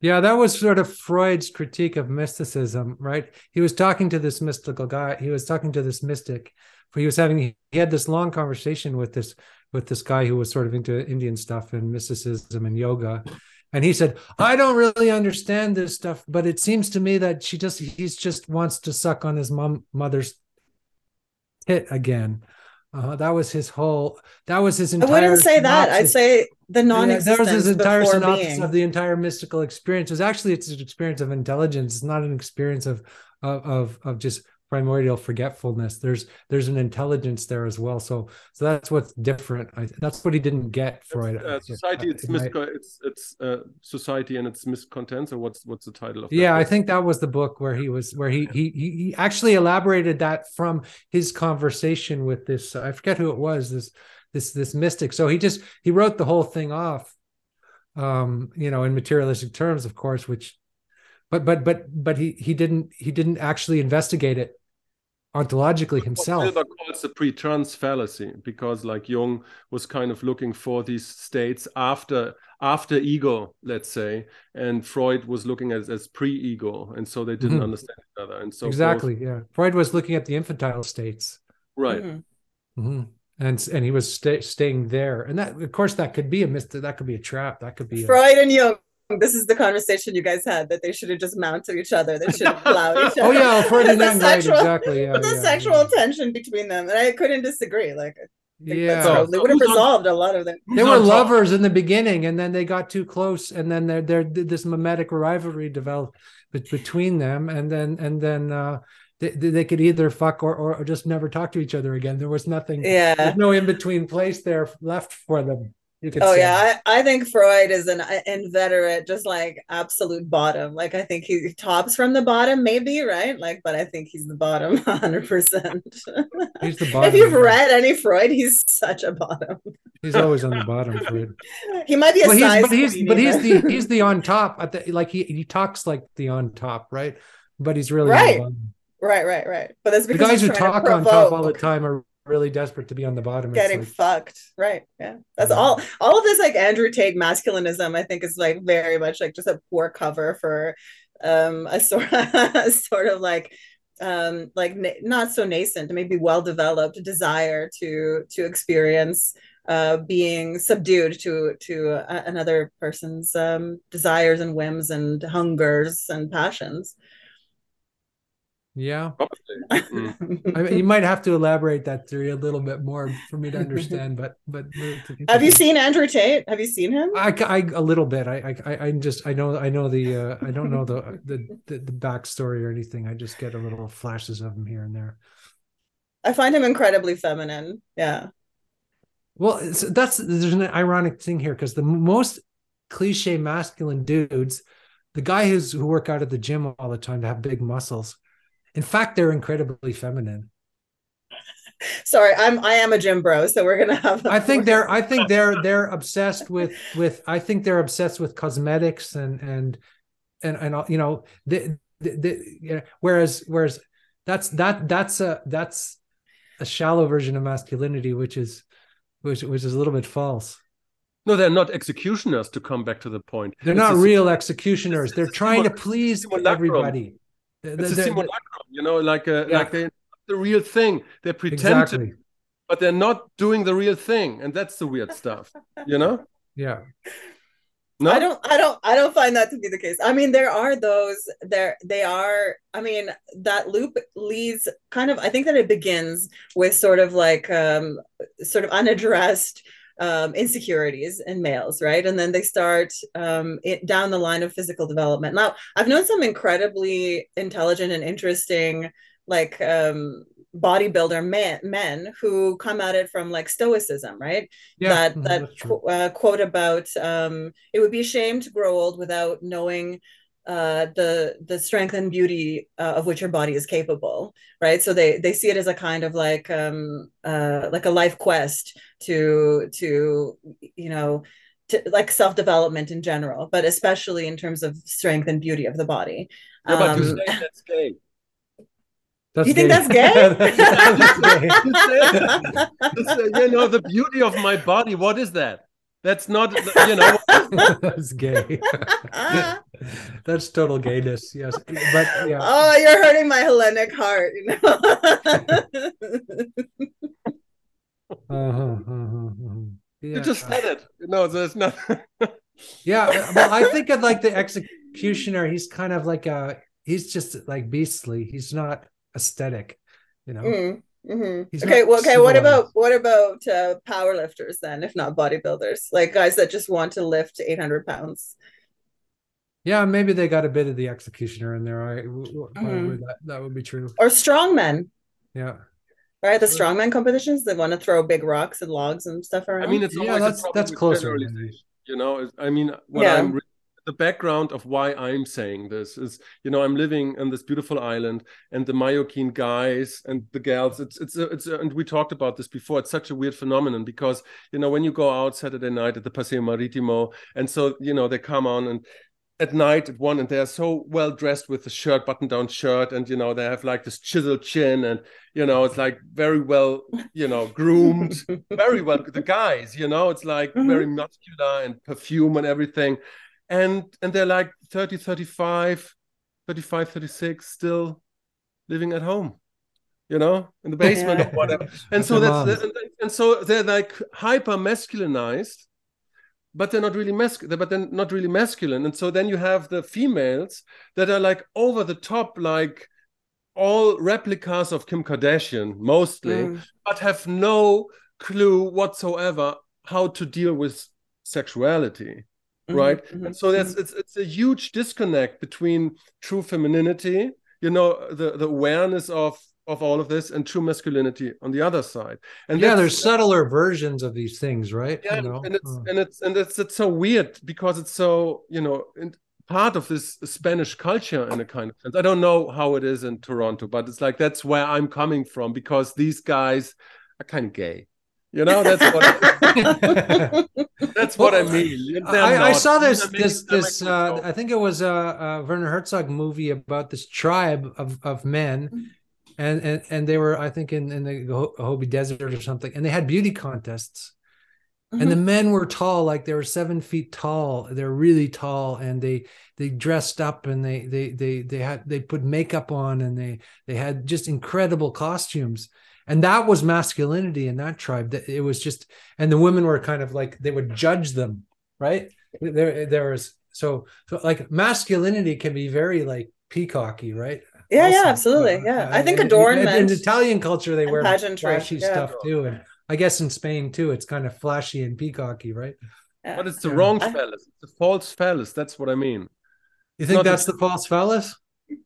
Yeah, that was sort of Freud's critique of mysticism, right? He was talking to this mystical guy. He was talking to this mystic he was having he had this long conversation with this with this guy who was sort of into Indian stuff and mysticism and yoga, and he said, "I don't really understand this stuff, but it seems to me that she just he's just wants to suck on his mom mother's tit again." Uh, that was his whole. That was his entire. I wouldn't say that. I'd say the non-existence. Yeah, that was his entire synopsis being. of the entire mystical experience. It was actually it's an experience of intelligence. It's not an experience of of of, of just primordial forgetfulness. There's there's an intelligence there as well. So so that's what's different. I, that's what he didn't get freud uh, society it's misco- it's it's uh, society and its miscontents or what's what's the title of yeah book? i think that was the book where he was where he he he actually elaborated that from his conversation with this i forget who it was this this this mystic. So he just he wrote the whole thing off um you know in materialistic terms of course which but but but but he he didn't he didn't actually investigate it ontologically himself. What calls the pre-trans fallacy, because like Jung was kind of looking for these states after after ego, let's say, and Freud was looking at as pre-ego, and so they didn't mm-hmm. understand each other. And so exactly, both... yeah, Freud was looking at the infantile states, right? Mm-hmm. Mm-hmm. And and he was sta- staying there, and that of course that could be a myth. That could be a trap. That could be Freud a... and Jung this is the conversation you guys had that they should have just mounted each other. They should have allowed each oh, other. Oh yeah, Ferdinand, right, exactly. Yeah, but the yeah, sexual yeah. tension between them, and I couldn't disagree. Like, yeah, so they would have resolved a lot of them. They were lovers in the beginning, and then they got too close, and then there, there, this mimetic rivalry developed between them, and then, and then. uh they, they could either fuck or, or just never talk to each other again. There was nothing. Yeah. There's no in between place there left for them oh say. yeah I, I think freud is an uh, inveterate just like absolute bottom. Like i think he tops from the bottom maybe right? Like but i think he's the bottom 100% he's the bottom if you've read any freud he's such a bottom. He's always on the bottom freud. He might be a well, size but he's but he's the he's the on top at the like he, he talks like the on top right? But he's really right. right right right. But that's the guys who talk on top all the time are really desperate to be on the bottom. Getting like, fucked. Right. Yeah. That's yeah. all all of this like andrew tate masculinism i think is like very much like just a poor cover for um a sort a sort of like um like na- not so nascent maybe well developed desire to to experience uh being subdued to to a- another person's um desires and whims and hungers and passions yeah. Mm. I mean, you might have to elaborate that theory a little bit more for me to understand, but but have you seen Andrew Tate? Have you seen him? I, I a little bit. I I I just I know I know the uh, I don't know the, the the the backstory or anything. I just get a little flashes of him here and there. I find him incredibly feminine. Yeah. Well, so that's there's an ironic thing here because the most cliche masculine dudes, the guy who's who work out at the gym all the time to have big muscles in fact, they're incredibly feminine. Sorry, I'm I am a gym bro, so we're gonna have. I think they're I think they're they're obsessed with with I think they're obsessed with cosmetics and and and and you know the, the, the you know, whereas whereas that's that that's a that's a shallow version of masculinity, which is which which is a little bit false. No, they're not executioners. To come back to the point, they're it's not real executioners. They're trying to please everybody. It's a simulacrum, you know, like a, yeah. like they the real thing. They pretend exactly. to, but they're not doing the real thing, and that's the weird stuff, you know. Yeah. No? I don't I don't I don't find that to be the case. I mean there are those there they are I mean that loop leads kind of I think that it begins with sort of like um sort of unaddressed um, insecurities in males, right? And then they start um, it, down the line of physical development. Now, I've known some incredibly intelligent and interesting, like um, bodybuilder men, men who come at it from like stoicism, right? Yeah, that mm-hmm, that qu- uh, quote about um, it would be a shame to grow old without knowing uh, the the strength and beauty uh, of which your body is capable, right? So they they see it as a kind of like um, uh, like a life quest to to you know to, like self development in general, but especially in terms of strength and beauty of the body. Yeah, um, but you say that's gay. That's you gay. think that's gay? that's gay. you know the beauty of my body. What is that? That's not, you know. That's gay. That's total gayness. Yes, but yeah. Oh, you're hurting my Hellenic heart. You know. uh-huh, uh-huh, uh-huh. Yeah. You just said it. No, there's nothing. Yeah, well, I think of like the executioner. He's kind of like a. He's just like beastly. He's not aesthetic, you know. Mm, mhm. Okay, well, okay. What about what about uh, power lifters then, if not bodybuilders, like guys that just want to lift eight hundred pounds? Yeah, maybe they got a bit of the executioner in there. I w- w- Mhm. probably that, that would be true. Or strongmen, Yeah, right? The strongman competitions. They want to throw big rocks and logs and stuff around. I mean, it's Yeah, that's- a that's closer, You know, I mean, what Yeah. I'm re- the background of why I'm saying this is, you know, I'm living in this beautiful island, and the Mallorquin guys and the gals. It's it's a, it's a, and we talked about this before. It's such a weird phenomenon because you know when you go out Saturday night at the Paseo Maritimo, and so you know they come on and at night at one and they're so well dressed with the shirt button down shirt and you know they have like this chiseled chin and you know it's like very well you know groomed very well the guys you know it's like very mm-hmm. muscular and perfume and everything and and they're like 30 35 35 36 still living at home you know in the basement Yeah. or whatever and so that's and, and so they're like hyper masculinized but they're not really masculine but then not really masculine and so then you have the females that are like over the top like all replicas of kim kardashian mostly Mm. but have no clue whatsoever how to deal with sexuality Mhm, right mhm, and so that's it's it's a huge disconnect between true femininity you know the the awareness of of all of this and true masculinity on the other side and yeah. There's subtler versions of these things, right? yeah, You know? and it's Uh, and it's and it's it's so weird because it's so you know in, part of this Spanish culture in a kind of sense. I don't know how it is in Toronto, but it's like that's where I'm coming from because these guys are kind of gay. You know, that's what I, that's what I mean. I, I saw this this this uh, I think it was a, a Werner Herzog movie about this tribe of of men, and and and they were I think in in the Ho- Hopi Desert or something, and they had beauty contests, and the Mhm. men were tall, like they were seven feet tall. They're really tall, and they they dressed up and they they they they had they put makeup on and they they had just incredible costumes. And that was masculinity in that tribe. That it was just, and the women were kind of like they would judge them, right? There, there was so so like masculinity can be very like peacocky, right? Yeah, yeah, absolutely. uh, Yeah. uh, I think in- in- adornment. in Italian culture they and wear pageantry, flashy yeah. stuff too, and I guess in Spain too, it's kind of flashy and peacocky, right? yeah. But it's the wrong I- phallus. It's the false phallus. That's what I mean. You think not the- that's the false phallus?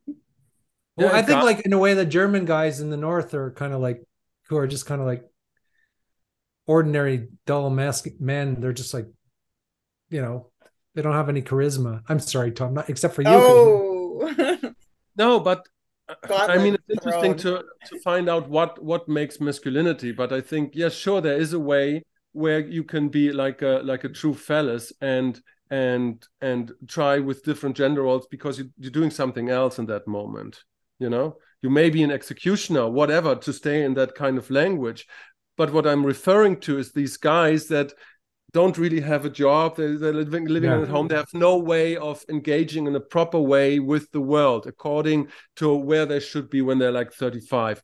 Well, Yeah, I think God- like in a way the German guys in the north are kind of like who are just kind of like ordinary dull mask men. They're just like, you know, they don't have any charisma. I'm sorry, Tom, not except for you Oh. No, but I mean, it's interesting thrown. to to find out what what makes masculinity. But I think, yeah, sure, there is a way where you can be like a like a true phallus and and and try with different gender roles because you, you're doing something else in that moment. You know, you may be an executioner, whatever, to stay in that kind of language. But what I'm referring to is these guys that don't really have a job. They're, they're living living Yeah. at home. They have no way of engaging in a proper way with the world according to where they should be when they're like 35.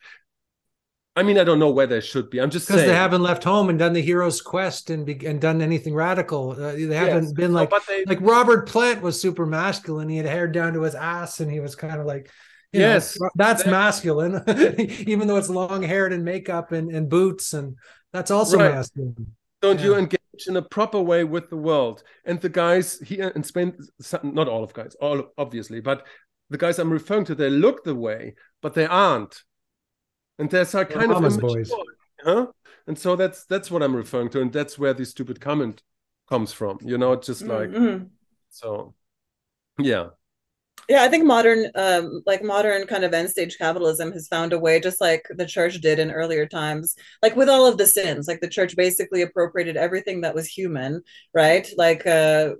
I mean, I don't know where they should be. I'm just because they haven't left home and done the hero's quest and be, and done anything radical. Uh, they haven't Yes. been like but they, like Robert Plant was super masculine. He had hair down to his ass, and he was kind of like, you Yes, know, that's that- masculine, even though it's long haired and makeup and, and boots, and that's also Right. masculine. don't you engage in a proper way with the world? And the guys here in Spain, not all of guys, all obviously, but the guys I'm referring to, they look the way, but they aren't. And there's a kind of mama's immature, boys. huh? And so that's that's what I'm referring to, and that's where the stupid comment comes from. You know, just like Mhm. so. Yeah, Yeah, I think modern, um, like modern kind of end stage capitalism has found a way, just like the church did in earlier times, like with all of the sins, like the church basically appropriated everything that was human, right? Like, uh,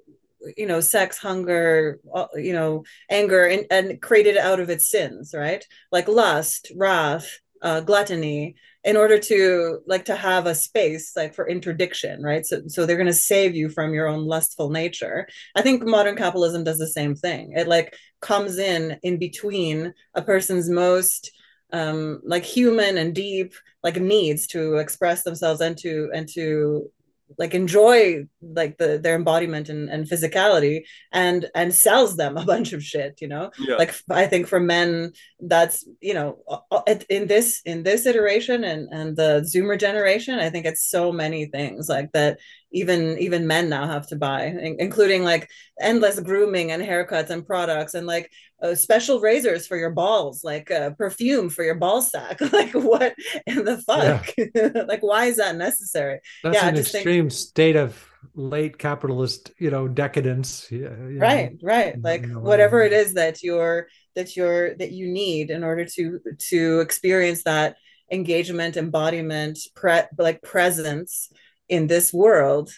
you know, sex, hunger, you know, anger, and, and created out of its sins, right? Like lust, wrath, uh, gluttony, in order to like to have a space like for interdiction, right? So, so they're going to save you from your own lustful nature. I think modern capitalism does the same thing. It like comes in in between a person's most um like human and deep like needs to express themselves and to and to like enjoy like the their embodiment and, and physicality and and sells them a bunch of shit you know Yeah. like i think for men that's you know in this in this iteration and and the zoomer generation i think it's so many things like that even even men now have to buy including like endless grooming and haircuts and products and like uh, special razors for your balls like uh, perfume for your ball sack. Like what in the fuck? Yeah. like why is that necessary? That's yeah, an extreme think... state of late capitalist you know decadence. Yeah, right right. Like you know, whatever it is that you're that you're that you need in order to to experience that engagement embodiment pre- like presence in this world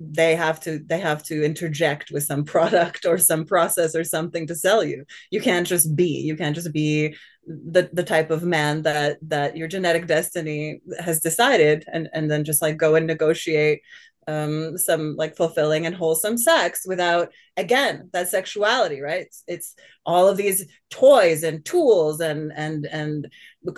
they have to they have to interject with some product or some process or something to sell you. You can't just be you can't just be the the type of man that that your genetic destiny has decided and and then just like go and negotiate um some like fulfilling and wholesome sex without again that sexuality right? It's, it's all of these toys and tools and and and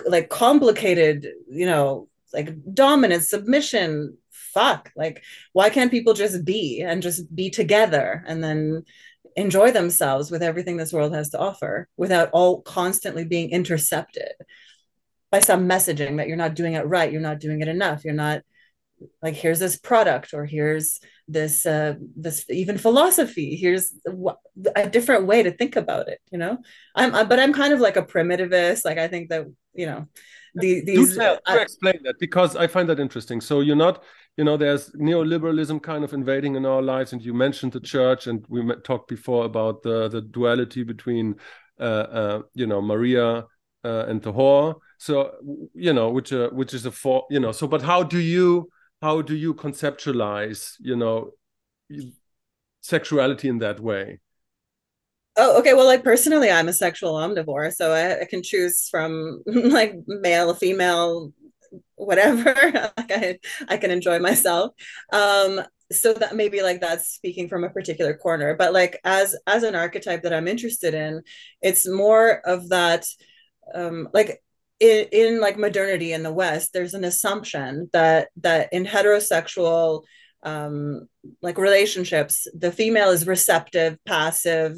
like complicated you know like dominance submission fuck? Like why can't people just be and just be together and then enjoy themselves with everything this world has to offer without all constantly being intercepted by some messaging that you're not doing it right you're not doing it enough you're not like here's this product or here's this uh this even philosophy here's a different way to think about it you know? I'm I, but i'm kind of like a primitivist like i think that you know the, these do, do explain that because i find that interesting. So you're not you know there's neoliberalism kind of invading in our lives and you mentioned the church and we talked before about the the duality between uh, uh, you know maria uh, and the whore so you know which uh, which is a for you know so but how do you how do you conceptualize you know sexuality in that way Oh, okay. Well, like personally, I'm a sexual omnivore, so I, I can choose from like male, female, whatever like I, I can enjoy myself. Um so that maybe like that's speaking from a particular corner but like as as an archetype that i'm interested in it's more of that um like in, in like modernity in the west there's an assumption that that in heterosexual um like relationships the female is receptive passive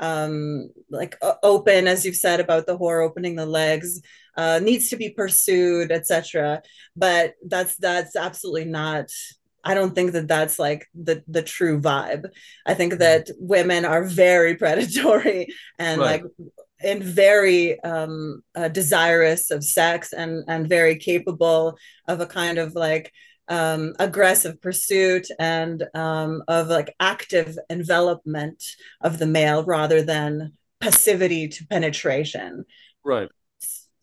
um like open as you've said about the whore opening the legs uh, needs to be pursued, etc. But that's that's absolutely not. I don't think that that's like the the true vibe. I think mm-hmm. that women are very predatory and right. like and very um, uh, desirous of sex and and very capable of a kind of like um, aggressive pursuit and um, of like active envelopment of the male rather than passivity to penetration. Right.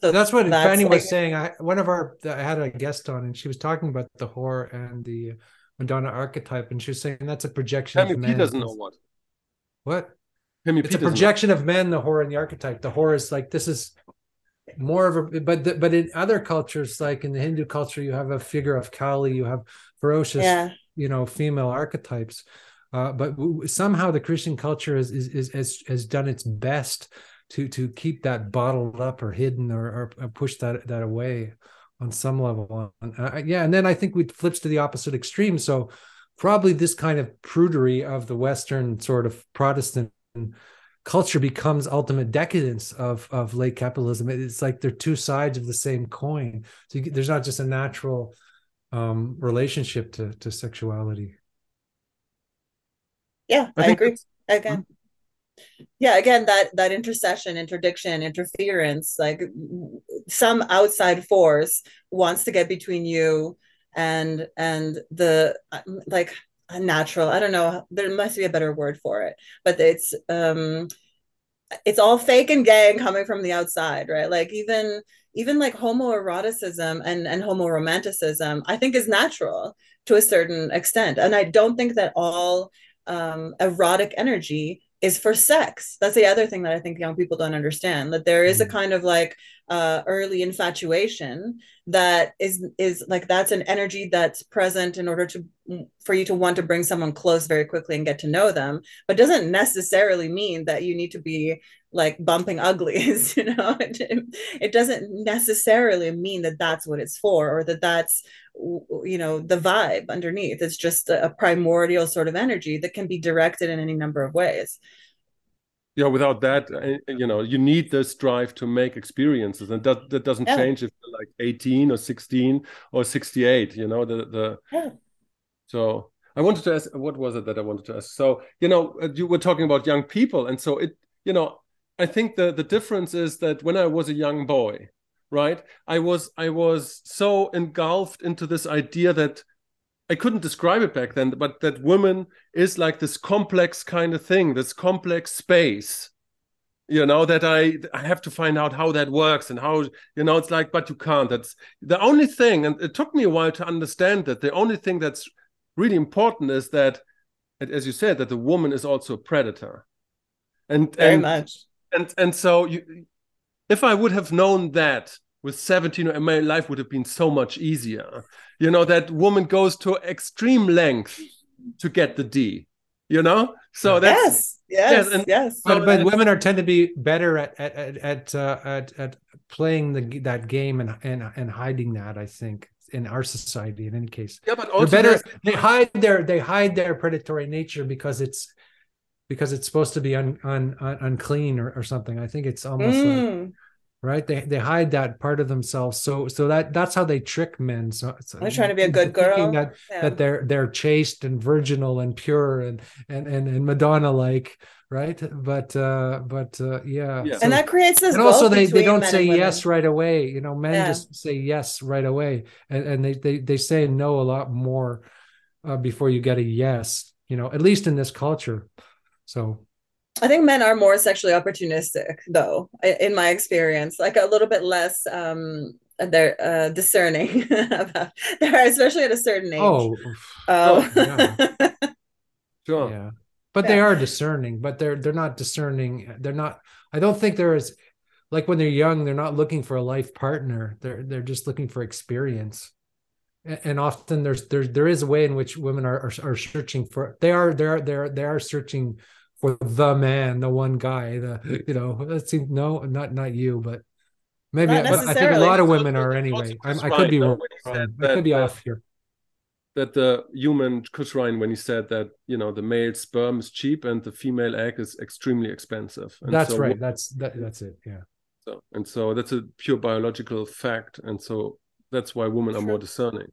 So that's what that's Fanny like, was saying. I one of our I had a guest on, and she was talking about the whore and the Madonna archetype, and she was saying that's a projection. Tammy of men. P doesn't know what. What? Tammy it's P a projection know. of men. The whore and the archetype. The whore is like this is more of a but the, but in other cultures, like in the Hindu culture, you have a figure of Kali. You have ferocious, yeah. you know, female archetypes. Uh, but somehow the Christian culture is, is, is has has done its best to to keep that bottled up or hidden or, or push that that away on some level. Uh, yeah, and then I think we flips to the opposite extreme. So probably this kind of prudery of the Western sort of Protestant culture becomes ultimate decadence of of late capitalism. It's like they're two sides of the same coin. So you, there's not just a natural um, relationship to to sexuality. Yeah, I, I agree. Again, yeah again that that intercession interdiction interference like some outside force wants to get between you and and the like a natural i don't know there must be a better word for it but it's um it's all fake and gay and coming from the outside right? Like even even like homoeroticism and and homoromanticism i think is natural to a certain extent. And i don't think that all um erotic energy is for sex. That's the other thing that I think young people don't understand that there is a mm. kind of like uh, early infatuation that is is like that's an energy that's present in order to for you to want to bring someone close very quickly and get to know them, but doesn't necessarily mean that you need to be like bumping uglies you know it, doesn't necessarily mean that that's what it's for or that that's you know the vibe underneath it's just a primordial sort of energy that can be directed in any number of ways yeah without that uh, you know you need this drive to make experiences and that that doesn't yeah. change if you're like 18 or 16 or 68 you know the the yeah. so i wanted to ask what was it that i wanted to ask so you know uh, you were talking about young people and so it you know i think the the difference is that when i was a young boy right i was i was so engulfed into this idea that I couldn't describe it back then, but that woman is like this complex kind of thing, this complex space, you know, that I I have to find out how that works and how, you know, it's like, but you can't. That's the only thing, and it took me a while to understand that the only thing that's really important is that, as you said, that the woman is also a predator. And very and, much. And and so you if I would have known that with 17 my life would have been so much easier. You know that woman goes to extreme length to get the d you know? So that's yes yes, and, yes. but, but women are tend to be better at at at at, uh, at, at playing the that game and, and and hiding that i think in our society in any case. Yeah but also better they hide their they hide their predatory nature because it's because it's supposed to be un, un, un unclean or, or something. I think it's almost mm. like right? They they hide that part of themselves. So so that that's how they trick men. So, so they're trying to be a good girl. that, yeah. that they're they're chaste and virginal and pure and and and, and madonna like right? But uh but uh yeah, yeah. So, and that creates this and also they, they don't say yes right away. You know men yeah. just say yes right away. And, and they, they they say no a lot more uh, before you get a yes you know at least in this culture so I think men are more sexually opportunistic, though, in my experience, like a little bit less um they're uh, discerning about they're especially at a certain age. Oh, oh, yeah. sure. Yeah, but yeah. they are discerning, but they're they're not discerning. They're not. I don't think there is like when they're young, they're not looking for a life partner. They're they're just looking for experience. And often there's there there is a way in which women are are, are searching for. They are they are they are they are searching for the man, the one guy, the you know, let's see, no, not not you, but maybe but I think a lot of women are anyway. I, I could be wrong. I could be off uh, here. That the human Chris Ryan when he said that you know the male sperm is cheap and the female egg is extremely expensive. And that's so right. That's that, that's it. Yeah. So and so that's a pure biological fact, and so that's why women are more discerning.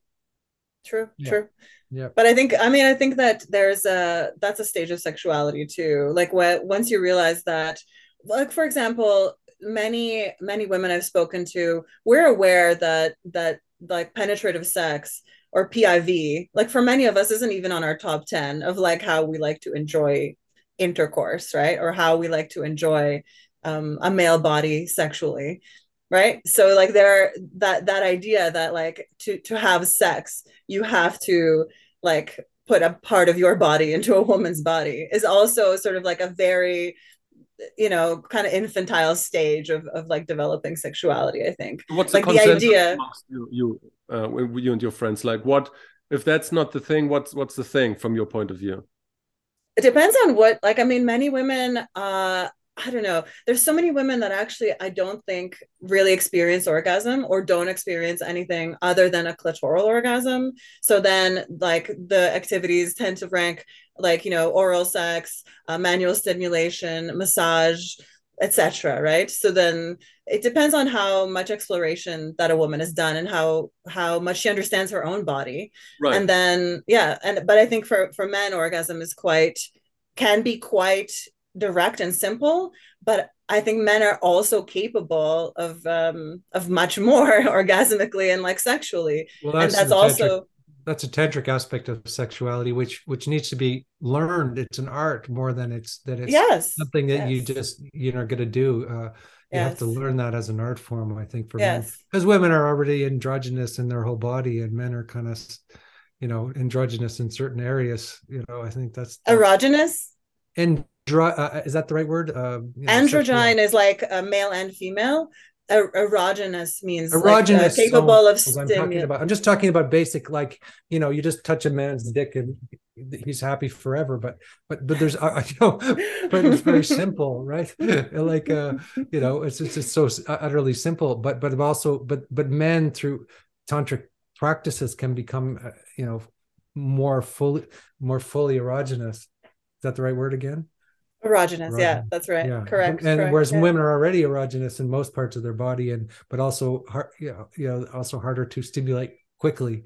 True. Yeah. True yeah but i think i mean i think that there's a that's a stage of sexuality too like what once you realize that like for example many many women i've spoken to we're aware that that like penetrative sex or piv like for many of us isn't even on our top 10 of like how we like to enjoy intercourse right or how we like to enjoy um, a male body sexually right? So like there that that idea that like to to have sex you have to like put a part of your body into a woman's body is also sort of like a very you know kind of infantile stage of, of like developing sexuality i think. What's like the, the idea you you, uh, you and your friends? Like what if that's not the thing what's what's the thing from your point of view? It depends on what like i mean many women uh I don't know. There's so many women that actually I don't think really experience orgasm or don't experience anything other than a clitoral orgasm. So then, like, the activities tend to rank like, you know, oral sex, uh, manual stimulation, massage, etc. Right. So then it depends on how much exploration that a woman has done and how how much she understands her own body. Right. And then, yeah. And but I think for for men, orgasm is quite can be quite direct and simple but i think men are also capable of um of much more orgasmically and like sexually. Well, that's and that's also tantric, that's a tantric aspect of sexuality which which needs to be learned. It's an art more than it's that it's yes. something that yes. you just you know going to do. Uh you yes. have to learn that as an art form i think for men. Because women are already androgynous in their whole body and men are kind of you know androgynous in certain areas you know i think that's, that's erogenous? And uh, is that the right word? Uh, you know, Androgyne is like a male and female. Er- erogenous means erogenous like, uh, capable of stimulation. I'm, I'm just talking about basic, like you know, you just touch a man's dick and he's happy forever but but but there's uh, you know but it's very simple right like uh you know it's it's just so utterly simple but but also but but men through tantric practices can become uh, you know more fully more fully erogenous is that the right word again erogenous, erogenous. yeah that's right yeah. correct and correct, whereas yeah. women are already erogenous in most parts of their body and but also hard you know, you know also harder to stimulate quickly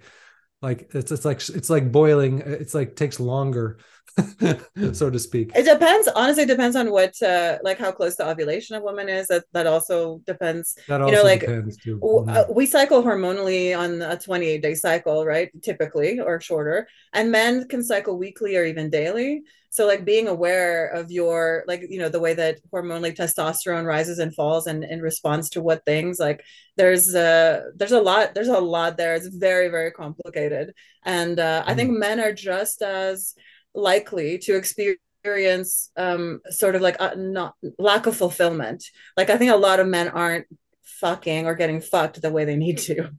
like it's it's like it's like boiling it's like takes longer so to speak. It depends honestly it depends on what uh like how close the ovulation of woman is. That that also depends. That also you know like mm-hmm. Uh, we cycle hormonally on a 28 day cycle right typically or shorter. And men can cycle weekly or even daily. So like being aware of your like you know the way that hormonally testosterone rises and falls and in response to what things like there's a there's a lot there's a lot there. It's very very complicated. And uh, mm. i think mm. men are just as likely to experience um sort of like a not lack of fulfillment like i think a lot of men aren't fucking or getting fucked the way they need to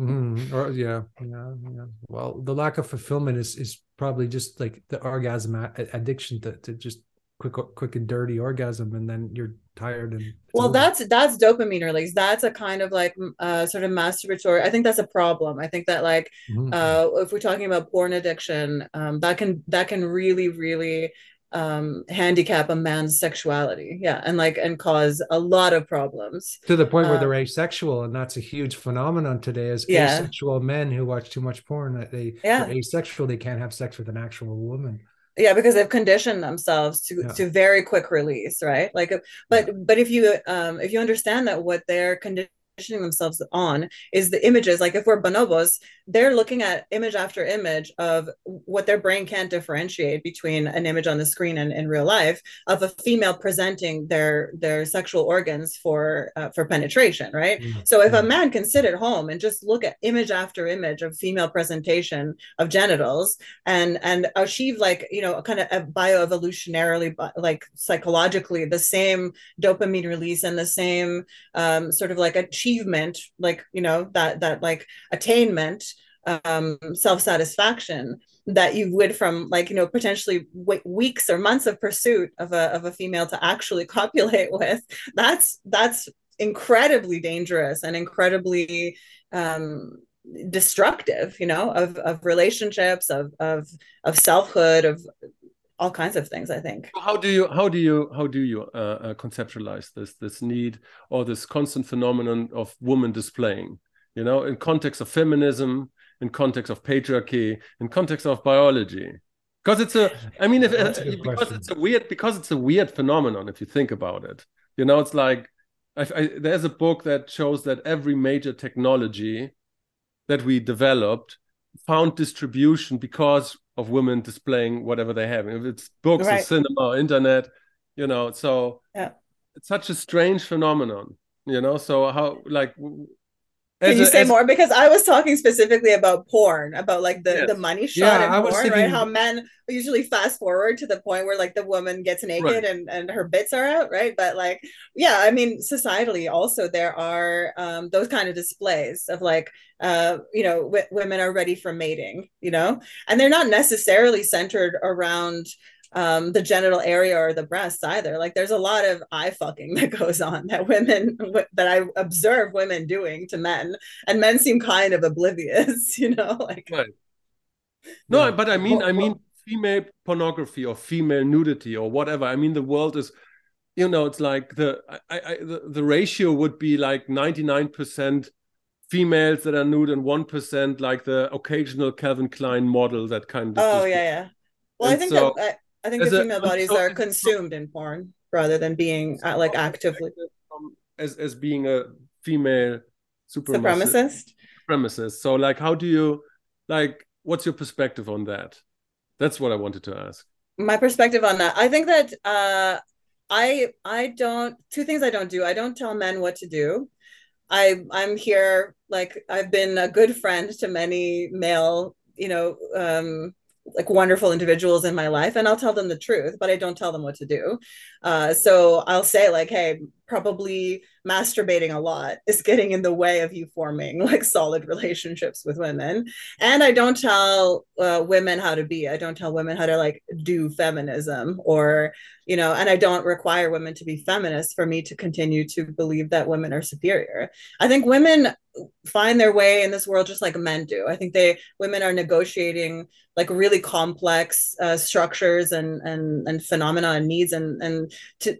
Mm-hmm. Or yeah, yeah, yeah. Well, the lack of fulfillment is is probably just like the orgasm addiction to, to just quick quick and dirty orgasm and then you're tired and well over. that's that's dopamine release that's a kind of like uh sort of masturbatory i think that's a problem i think that like mm-hmm. uh if we're talking about porn addiction um that can that can really really um handicap a man's sexuality yeah and like and cause a lot of problems to the point where they're um, asexual and that's a huge phenomenon today is yeah. asexual men who watch too much porn that they yeah. asexual they can't have sex with an actual woman yeah because they've conditioned themselves to yeah. to very quick release right like but yeah. but if you um if you understand that what they're conditioned themselves on is the images. Like if we're bonobos, they're looking at image after image of what their brain can't differentiate between an image on the screen and in real life of a female presenting their their sexual organs for uh, for penetration, right? Mm-hmm. So if a man can sit at home and just look at image after image of female presentation of genitals and and achieve like you know kind of a bioevolutionarily like psychologically the same dopamine release and the same um, sort of like achieve achievement like you know that that like attainment um self-satisfaction that you would from like you know potentially w- weeks or months of pursuit of a of a female to actually copulate with that's that's incredibly dangerous and incredibly um destructive you know of of relationships of of of selfhood of all kinds of things i think. How do you how do you how do you uh, uh, conceptualize this this need or this constant phenomenon of woman displaying? You know in context of feminism in context of patriarchy in context of biology. Because it's a i mean if, uh, because question. it's a weird because it's a weird phenomenon if you think about it. You know it's like I, I, there's a book that shows that every major technology that we developed found distribution because of women displaying whatever they have. If it's books right. or cinema or internet, you know, so yeah. it's such a strange phenomenon, you know. So how like can you a, say as, more? Because I was talking specifically about porn, about like the, yes. the money shot yeah, in porn, thinking... right? How men usually fast forward to the point where like the woman gets naked right. and, and her bits are out, right? But like, yeah, I mean, societally also there are um, those kind of displays of like, uh, you know, w- women are ready for mating, you know, and they're not necessarily centered around um, the genital area or the breasts either. Like there's a lot of eye fucking that goes on that women that I observe women doing to men, and men seem kind of oblivious, you know, like. Right. No, yeah. but I mean, I mean, female pornography or female nudity or whatever. I mean, the world is, you know, it's like the I, I the, the ratio would be like ninety nine percent females that are nude and one percent like the occasional Calvin Klein model that kind of. Oh yeah, yeah. Well, and I think so, that I think as the female a, bodies so, are consumed in porn rather than being uh, like actively as as being a female supremacist. Supremacist. So like, how do you like? What's your perspective on that? That's what I wanted to ask. My perspective on that, I think that uh, I I don't two things I don't do. I don't tell men what to do. I I'm here like I've been a good friend to many male you know um like wonderful individuals in my life and I'll tell them the truth, but I don't tell them what to do. Uh, so I'll say like, hey, probably masturbating a lot is getting in the way of you forming like solid relationships with women. And I don't tell uh, women how to be. I don't tell women how to like do feminism or, you know, and I don't require women to be feminists for me to continue to believe that women are superior. I think women find their way in this world just like men do. I think they women are negotiating like really complex uh, structures and and and phenomena and needs and and to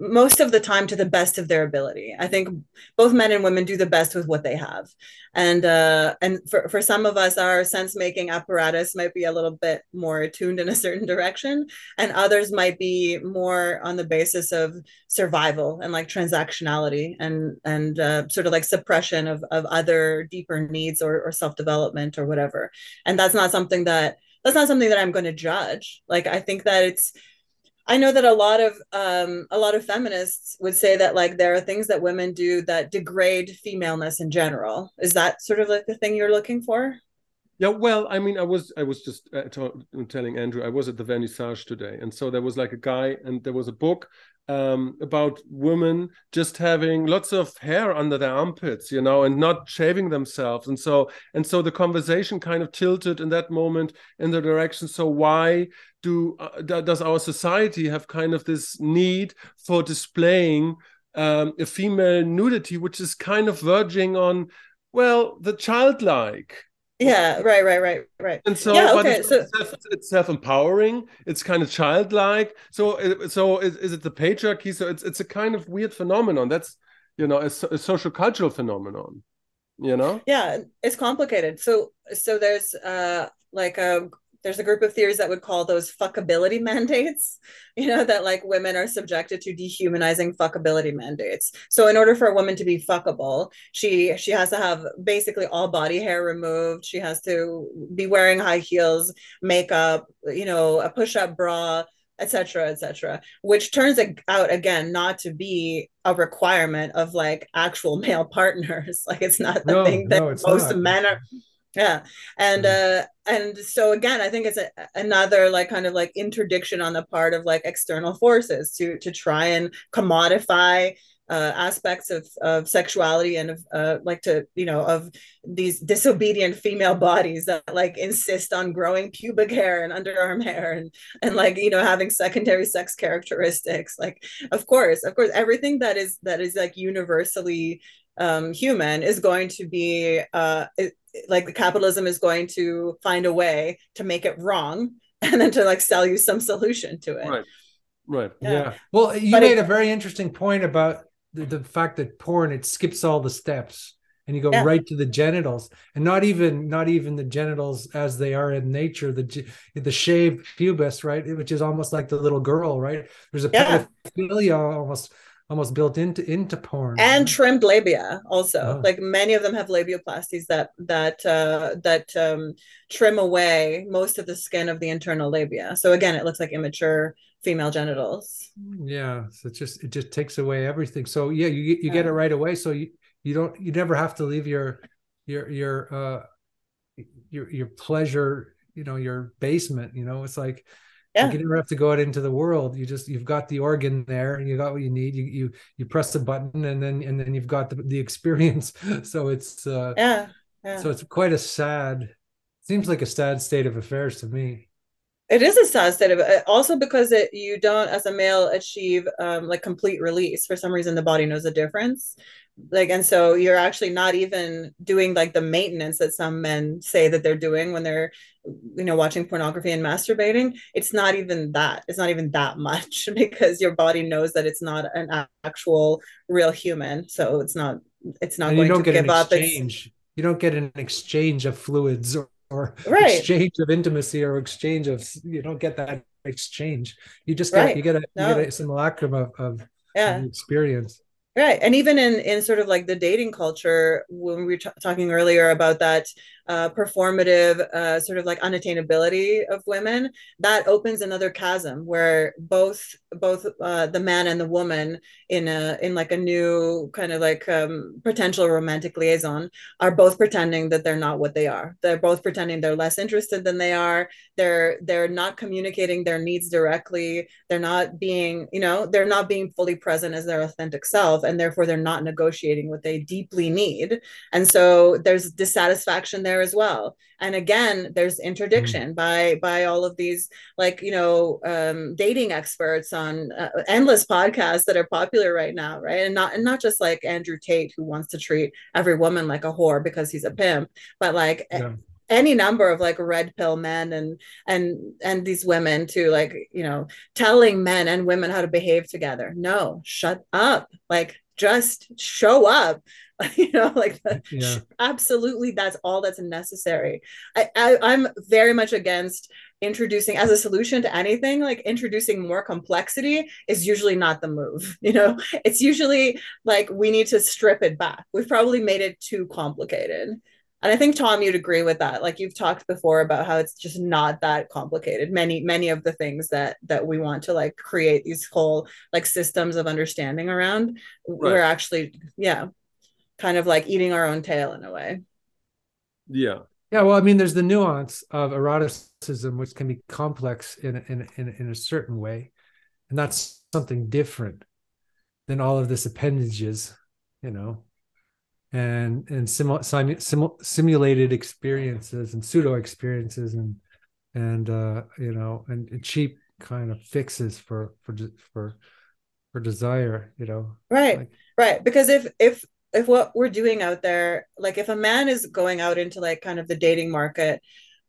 most of the time to the best of their ability. I think both men and women do the best with what they have. And uh, and for, for some of us, our sense making apparatus might be a little bit more attuned in a certain direction, and others might be more on the basis of survival and like transactionality and and uh, sort of like suppression of, of other deeper needs or, or self development or whatever. And that's not something that that's not something that I'm going to judge. Like I think that it's I know that a lot of um, a lot of feminists would say that like there are things that women do that degrade femaleness in general. Is that sort of like the thing you're looking for? Yeah, well, I mean, I was I was just uh, t- telling Andrew I was at the vernissage today, and so there was like a guy, and there was a book um, about women just having lots of hair under their armpits, you know, and not shaving themselves, and so and so the conversation kind of tilted in that moment in the direction. So why do uh, does our society have kind of this need for displaying um, a female nudity, which is kind of verging on well the childlike yeah right right right right. And so yeah, okay, it's, so it's self-empowering it's kind of childlike. So so is, is it the patriarchy? So it's it's a kind of weird phenomenon. That's you know a, a social cultural phenomenon you know? Yeah it's complicated. So so there's uh like a there's a group of theories that would call those fuckability mandates you know that like women are subjected to dehumanizing fuckability mandates. So in order for a woman to be fuckable she she has to have basically all body hair removed. She has to be wearing high heels makeup you know a push-up bra etc etc which turns out again not to be a requirement of like actual male partners. Like it's not the no, thing that no, most not. men are yeah. And uh and so again i think it's a, another like kind of like interdiction on the part of like external forces to to try and commodify uh, aspects of, of sexuality and of uh, like to you know of these disobedient female bodies that like insist on growing pubic hair and underarm hair and and like you know having secondary sex characteristics. Like of course of course everything that is that is like universally um, human is going to be uh, it, like the capitalism is going to find a way to make it wrong and then to like sell you some solution to it. Right. Right. Yeah. yeah. Well, you but made it, a very interesting point about the, the, fact that porn it skips all the steps and you go yeah. right to the genitals and not even not even the genitals as they are in nature the the shaved pubis right which is almost like the little girl right there's a yeah. pedophilia almost almost built into into porn and trimmed labia also. Oh. like many of them have labioplasties that that uh that um trim away most of the skin of the internal labia. So again it looks like immature female genitals. Yeah. So it just it just takes away everything. So yeah you you yeah. get it right away. So you you don't you never have to leave your your your uh your your pleasure you know your basement you know? It's like yeah. you never have to go out into the world. You just you've got the organ there and you got what you need. You you you press the button and then and then you've got the, the experience. So it's uh yeah, yeah. so it's quite a sad seems like a sad state of affairs to me it is a sad state of also because it you don't as a male achieve um like complete release. For some reason the body knows the difference. Like and so you're actually not even doing like the maintenance that some men say that they're doing when they're you know watching pornography and masturbating. It's not even that. It's not even that much because your body knows that it's not an actual real human. So it's not it's not and going you don't to get give an up exchange. It's, you don't get an exchange of fluids or, or right. exchange of intimacy or exchange of you don't get that exchange you just get right. you get a no. you get a simulacrum of, of, yeah. of experience right and even in in sort of like the dating culture when we were t- talking earlier about that uh, performative uh, sort of like unattainability of women that opens another chasm where both both uh, the man and the woman in a in like a new kind of like um, potential romantic liaison are both pretending that they're not what they are. They're both pretending they're less interested than they are. They're they're not communicating their needs directly. They're not being you know they're not being fully present as their authentic self and therefore they're not negotiating what they deeply need. And so there's dissatisfaction there as well. And again there's interdiction mm. by by all of these like you know um, dating experts on uh, endless podcasts that are popular right now right? And not and not just like andrew tate who wants to treat every woman like a whore because he's a pimp but like yeah. any number of like red pill men and and and these women to like you know telling men and women how to behave together. No shut up. Like just show up you know like yeah. absolutely that's all that's necessary. I, I i'm very much against introducing as a solution to anything like introducing more complexity is usually not the move you know? It's usually like we need to strip it back. We've probably made it too complicated and i think tom you'd agree with that. Like you've talked before about how it's just not that complicated. Many many of the things that that we want to like create these whole like systems of understanding around right. we're actually yeah kind of like eating our own tail in a way. Yeah. Yeah well i mean there's the nuance of eroticism which can be complex in in in, in a certain way. And that's something different than all of this appendages you know and and simu- simu- simulated experiences and pseudo experiences and and uh you know and, and, cheap kind of fixes for for for for desire you know? Right like, right because if if if what we're doing out there like if a man is going out into like kind of the dating market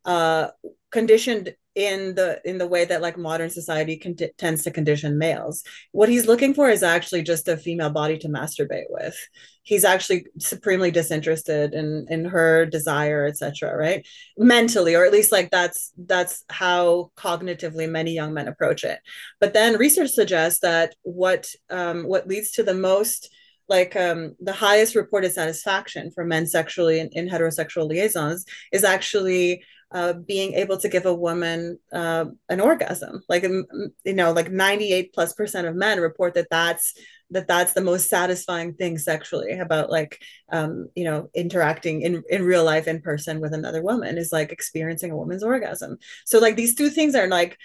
uh conditioned in the in the way that like modern society con- tends to condition males. What he's looking for is actually just a female body to masturbate with. He's actually supremely disinterested in in her desire etc right? Mentally or at least like that's that's how cognitively many young men approach it. But then research suggests that what um what leads to the most like um, the highest reported satisfaction for men sexually in, in heterosexual liaisons is actually uh, being able to give a woman uh, an orgasm. Like you know, like ninety eight plus percent of men report that that's that that's the most satisfying thing sexually about like um, you know interacting in in real life in person with another woman is like experiencing a woman's orgasm. So like these two things are like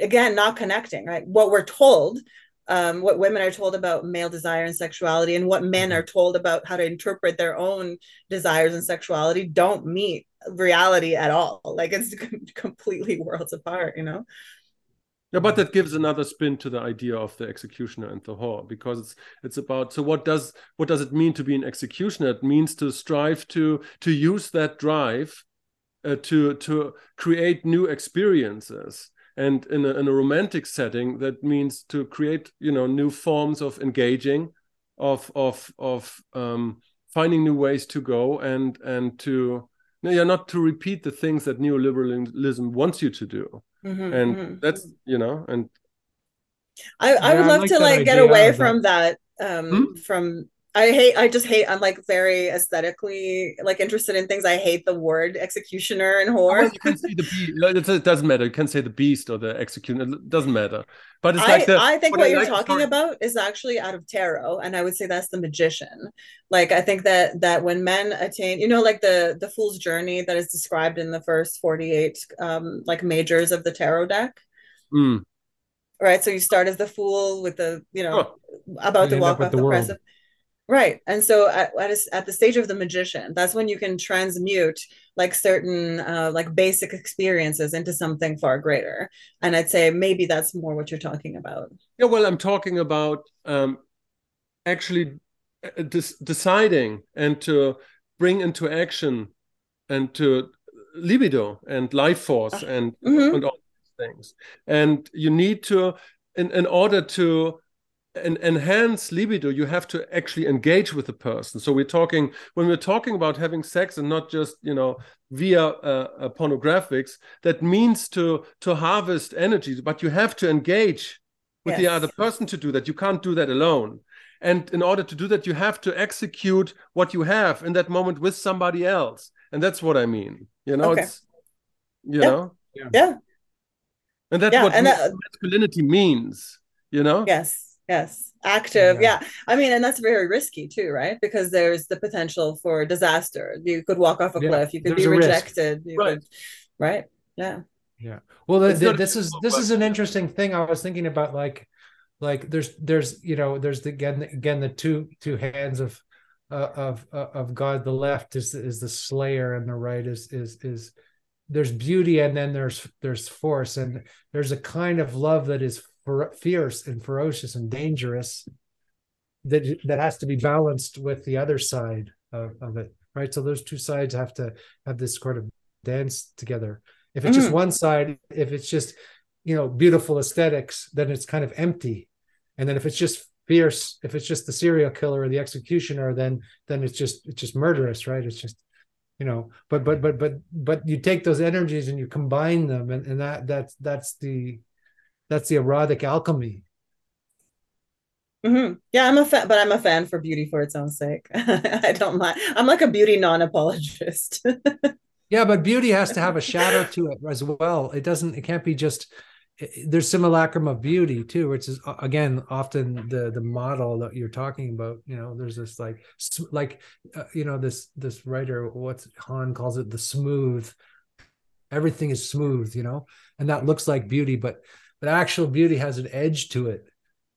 again not connecting right what we're told um, what women are told about male desire and sexuality and what men are told about how to interpret their own desires and sexuality don't meet reality at all. Like it's completely worlds apart you know? Yeah, but that gives another spin to the idea of the executioner and the whore because it's it's about so what does what does it mean to be an executioner? It means to strive to to use that drive uh, to to create new experiences. And in a, in a romantic setting that means to create you know new forms of engaging of of of um, finding new ways to go and and to yeah not to repeat the things that neoliberalism wants you to do mm-hmm, and mm-hmm. that's you know and i i would love like to like get away from that, that um hmm? from I hate. I just hate. I'm like very aesthetically like interested in things. I hate the word executioner and whore. Well, you can say the beast. It doesn't matter. You can say the beast or the executioner. It doesn't matter. But it's like I, the, I think what, what you're like talking about is actually out of tarot, and I would say that's the magician. Like I think that that when men attain, you know, like the the fool's journey that is described in the first 48 um like majors of the tarot deck. Mm. Right. So you start as the fool with the you know oh. about to walk off the, the precipice Right. And so at, at, a, at, the stage of the magician, that's when you can transmute like certain uh, like basic experiences into something far greater. And I'd say maybe that's more what you're talking about. Yeah, well, I'm talking about um, actually uh, deciding and to bring into action and to libido and life force and, mm-hmm. and all these things. And you need to, in, in order to en- enhance libido, you have to actually engage with the person. So we're talking when we're talking about having sex and not just you know via uh, uh, pornographics. That means to to harvest energy, but you have to engage with yes. the other person to do that. You can't do that alone. And in order to do that, you have to execute what you have in that moment with somebody else. and that's what I mean. You know, Okay. it's you Yeah. know, Yeah. and that's Yeah, what and mas- that- masculinity means. You know, Yes. Yes. Active. Yeah. Yeah. I mean, and that's very risky too, right? Because there's the potential for disaster. You could walk off a Yeah, cliff. You could there's be rejected. You Right. could, right. Yeah. Well, the, It's the- this is simple this is an interesting thing. I was thinking about like like there's there's you know there's the, again again the two two hands of uh, of uh, of God. The left is is the slayer, and the right is is is there's beauty, and then there's there's force, and there's a kind of love that is fer- fierce and ferocious and dangerous that that has to be balanced with the other side of, of it, right? So those two sides have to have this sort of dance together. If it's just Mhm. one side, if it's just you know beautiful aesthetics, then it's kind of empty. And then if it's just fierce, if it's just the serial killer or the executioner, then then it's just it's just murderous, right? It's just you know, but but but but but you take those energies and you combine them, and and that that's that's the that's the erotic alchemy. hmm Yeah, I'm a fan, but I'm a fan for beauty for its own sake. I don't mind. I'm like a beauty non-apologist. Yeah, but beauty has to have a shadow to it as well. It doesn't. It can't be just. it- There's simulacrum of beauty too, which is again often the the model that you're talking about. You know, there's this like like uh, you know this this writer what's Han calls it the smooth. Everything is smooth, you know, and that looks like beauty, but but actual beauty has an edge to it.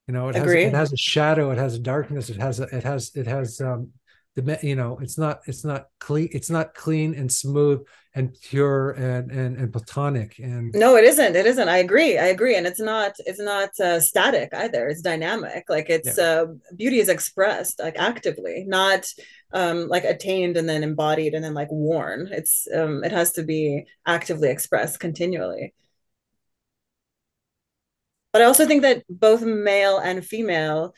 You know, it has it has a shadow, it has a darkness, it has a, it has it has um the you know it's not it's not clean it's not clean and smooth and pure and and, and platonic and No, it isn't. It isn't. I agree. I agree. And it's not it's not uh, static either. It's dynamic. Like it's uh beauty is expressed like actively, not um like attained and then embodied and then like worn. It's um it has to be actively expressed continually. But I also think that both male and female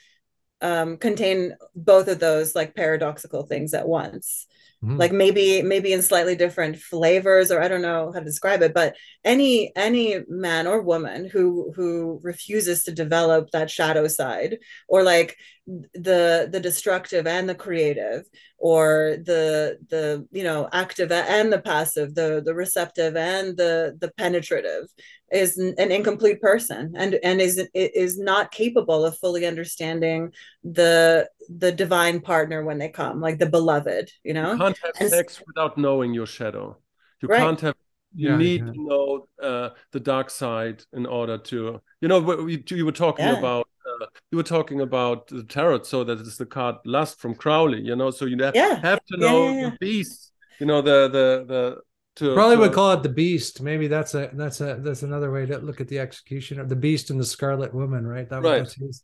um contain both of those like paradoxical things at once Mhm. like maybe maybe in slightly different flavors or i don't know how to describe it but any any man or woman who who refuses to develop that shadow side or like the the destructive and the creative or the the you know active and the passive the the receptive and the the penetrative is an incomplete person and and is is not capable of fully understanding the the divine partner when they come like the beloved you know you can't have And- sex without knowing your shadow. You Right. can't have. You Yeah, need yeah. to know uh, the dark side in order to. You know, what we, you were talking Yeah. about. Uh, you were talking about the tarot, so that is the card Lust from Crowley. You know, so you have, Yeah. have to know yeah, yeah. the beast. You know, the the the. To, probably to- would call it the beast maybe that's a that's a that's another way to look at the execution of the beast and the scarlet woman right that was Right. that's his,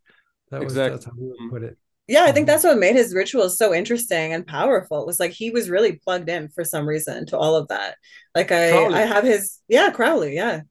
that was that's how we would put it yeah i think Mhm. that's what made his rituals so interesting and powerful it was like he was really plugged in for some reason to all of that like i Crowley. i have his yeah crowley yeah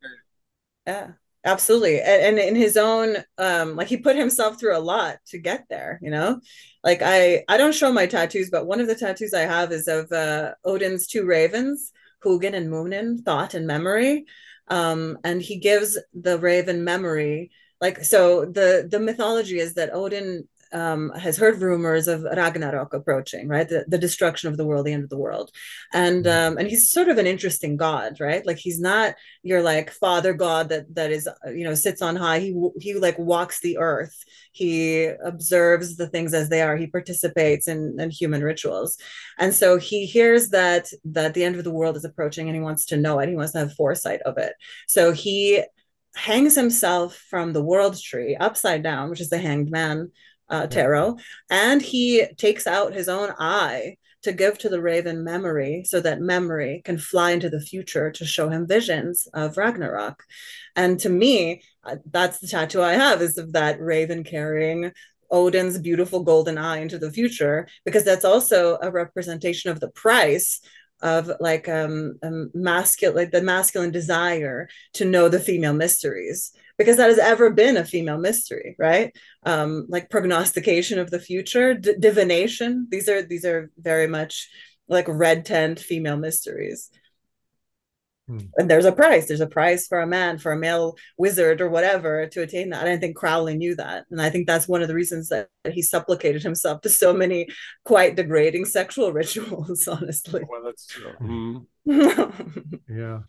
yeah absolutely. And, and in his own um like he put himself through a lot to get there you know? Like i i don't show my tattoos but one of the tattoos i have is of uh odin's two ravens hugin and munin thought and memory. Um and he gives the raven memory. Like so the the mythology is that odin um, has heard rumors of Ragnarok approaching, right? The, the destruction of the world, the end of the world, and um, and he's sort of an interesting god, right? Like he's not your like father god that that is you know sits on high. He he like walks the earth. He observes the things as they are. He participates in, in human rituals, and so he hears that that the end of the world is approaching, and he wants to know it. He wants to have foresight of it. So he hangs himself from the world tree upside down, which is the hanged man uh, tarot, and he takes out his own eye to give to the raven memory so that memory can fly into the future to show him visions of Ragnarok. And to me, uh, that's the tattoo I have is of that raven carrying Odin's beautiful golden eye into the future, because that's also a representation of the price of like um, um masculine like the masculine desire to know the female mysteries because that has ever been a female mystery right? Um like prognostication of the future d- divination these are these are very much like red tent female mysteries Hmm. And there's a price. There's a price for a man, for a male wizard or whatever to attain that. And I think Crowley knew that. And I think that's one of the reasons that he supplicated himself to so many quite degrading sexual rituals, honestly. Well, that's true. Mm. yeah.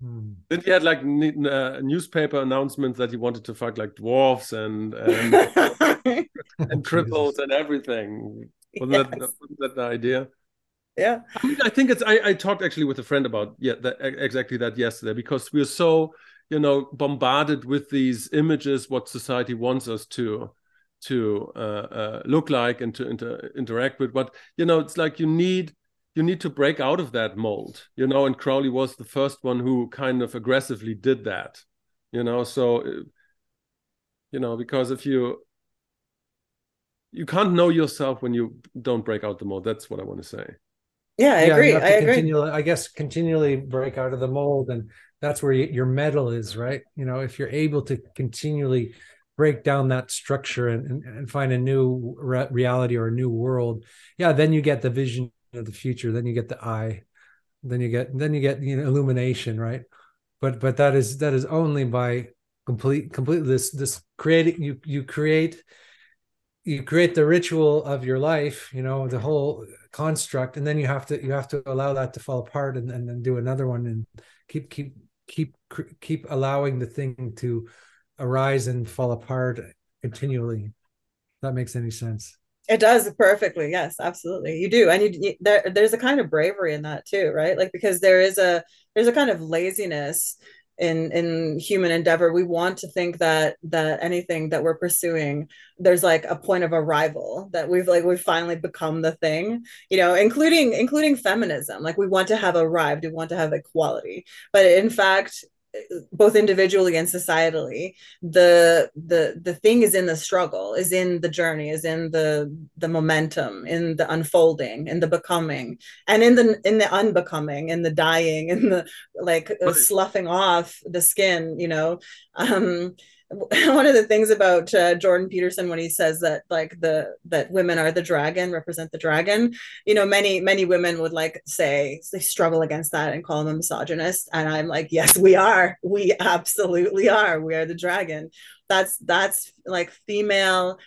Hmm. Then he had like uh, newspaper announcements that he wanted to fuck like dwarfs and and, and cripples and everything. Wasn't, yes. that, wasn't that the idea? Yeah. I mean, I think it's. I, I talked actually with a friend about yeah that exactly that yesterday because we're so you know bombarded with these images what society wants us to to uh, uh, look like and to inter- interact with. But you know, it's like you need you need to break out of that mold, you know. And Crowley was the first one who kind of aggressively did that, you know. So, uh, you know, because if you you can't know yourself when you don't break out the mold. That's what I want to say. Yeah, I yeah, agree. I agree. I guess continually break out of the mold, and that's where you, your mettle is, right? You know, if you're able to continually break down that structure and, and, and find a new re- reality or a new world, yeah, then you get the vision of the future then you get the eye then you get then you get you know illumination right but but that is that is only by complete complete this this creating you you create you create the ritual of your life you know the whole construct and then you have to you have to allow that to fall apart and, and then do another one and keep keep keep keep allowing the thing to arise and fall apart continually that makes any sense it does perfectly. Yes, absolutely. You do. And you, you, there, there's a kind of bravery in that too, right? Like because there is a there's a kind of laziness in in human endeavor we want to think that that anything that we're pursuing there's like a point of arrival that we've like we've finally become the thing you know including including feminism. Like we want to have arrived we want to have equality. But in fact both individually and societally the the the thing is in the struggle is in the journey is in the the momentum in the unfolding in the becoming and in the in the unbecoming in the dying in the like sloughing off the skin you know? Um one of the things about uh, Jordan Peterson when he says that like the that women are the dragon represent the dragon you know many many women would like say they struggle against that and call him a misogynist. And I'm like yes we are. We absolutely are. We are the dragon. That's that's like female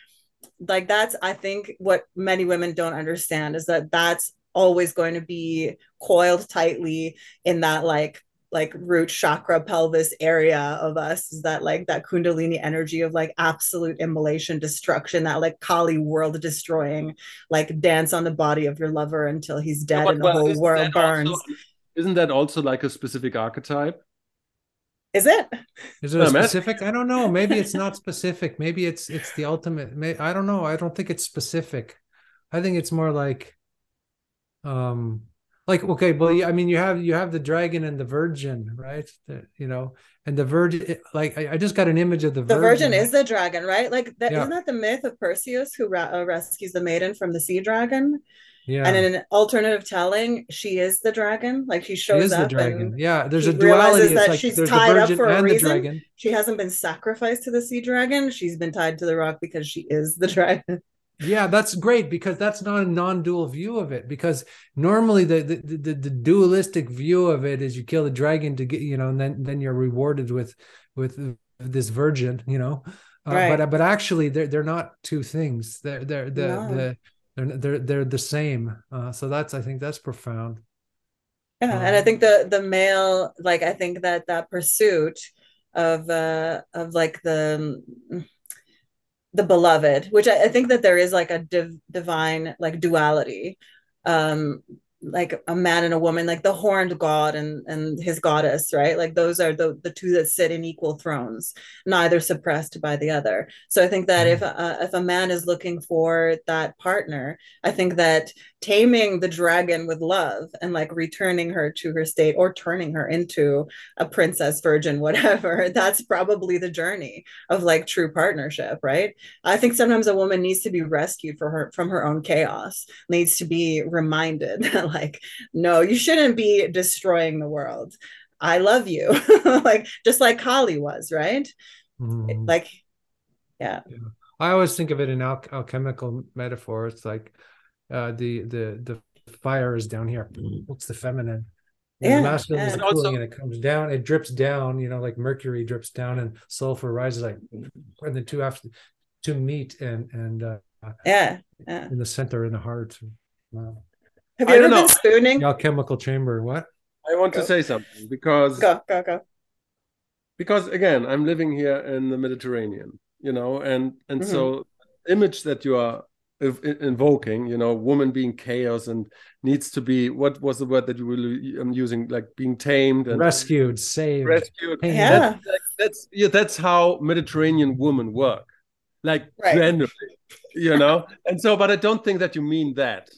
like that's I think what many women don't understand is that that's always going to be coiled tightly in that like like root chakra pelvis area of us is that like that kundalini energy of like absolute immolation destruction that like kali world destroying like dance on the body of your lover until he's dead but, and the well, whole world burns also, isn't that also like a specific archetype? Is it? Is it a specific? I don't know. Maybe it's not specific. Maybe it's it's the ultimate May i don't know. I don't think it's specific. I think it's more like um like okay well i mean you have you have the dragon and the virgin right? The, you know and the virgin like I, I, just got an image of the, virgin the virgin. is the dragon right? Like that yeah. not that the myth of perseus who ra- uh, rescues the maiden from the sea dragon? Yeah. And in an alternative telling she is the dragon? Like she shows she is up the dragon. yeah there's a duality. that like she's tied up for a reason. she hasn't been sacrificed to the sea dragon. She's been tied to the rock because she is the dragon yeah that's great because that's not a non-dual view of it because normally the, the the, the dualistic view of it is you kill the dragon to get you know and then then you're rewarded with with this virgin you know uh, right. but but actually they're they're not two things they're they're the, no. the they're, they're they're the same uh, so that's i think that's profound yeah um, and i think the the male like i think that that pursuit of uh of like the the beloved which I, I, think that there is like a div, divine like duality um like a man and a woman like the horned god and and his goddess right? Like those are the the two that sit in equal thrones neither suppressed by the other. So i think that mm. if uh, if a man is looking for that partner i think that taming the dragon with love and like returning her to her state or turning her into a princess virgin whatever that's probably the journey of like true partnership right? I think sometimes a woman needs to be rescued for her from her own chaos needs to be reminded that like no you shouldn't be destroying the world i love you like just like kali was right mm. like yeah. yeah. i always think of it in al- alchemical metaphor it's like uh, the the the fire is down here. What's the feminine? The Yeah, masculine is yeah. But also- and it comes down, it drips down, you know, like mercury drips down and sulfur rises like when the two have to, to meet and and uh, Yeah. yeah. in the center in the heart. Wow. Have I you ever don't been know. spooning? The alchemical chamber. What? I want to say something because Go, go, go. because again i'm living here in the mediterranean you know and and Mm-hmm. so image that you are ev- invoking you know woman being chaos and needs to be what was the word that you were um, using like being tamed and Rescued, saved. rescued. Yeah. That's, like, that's yeah that's how mediterranean women work like Right. generally you know and so but i don't think that you mean that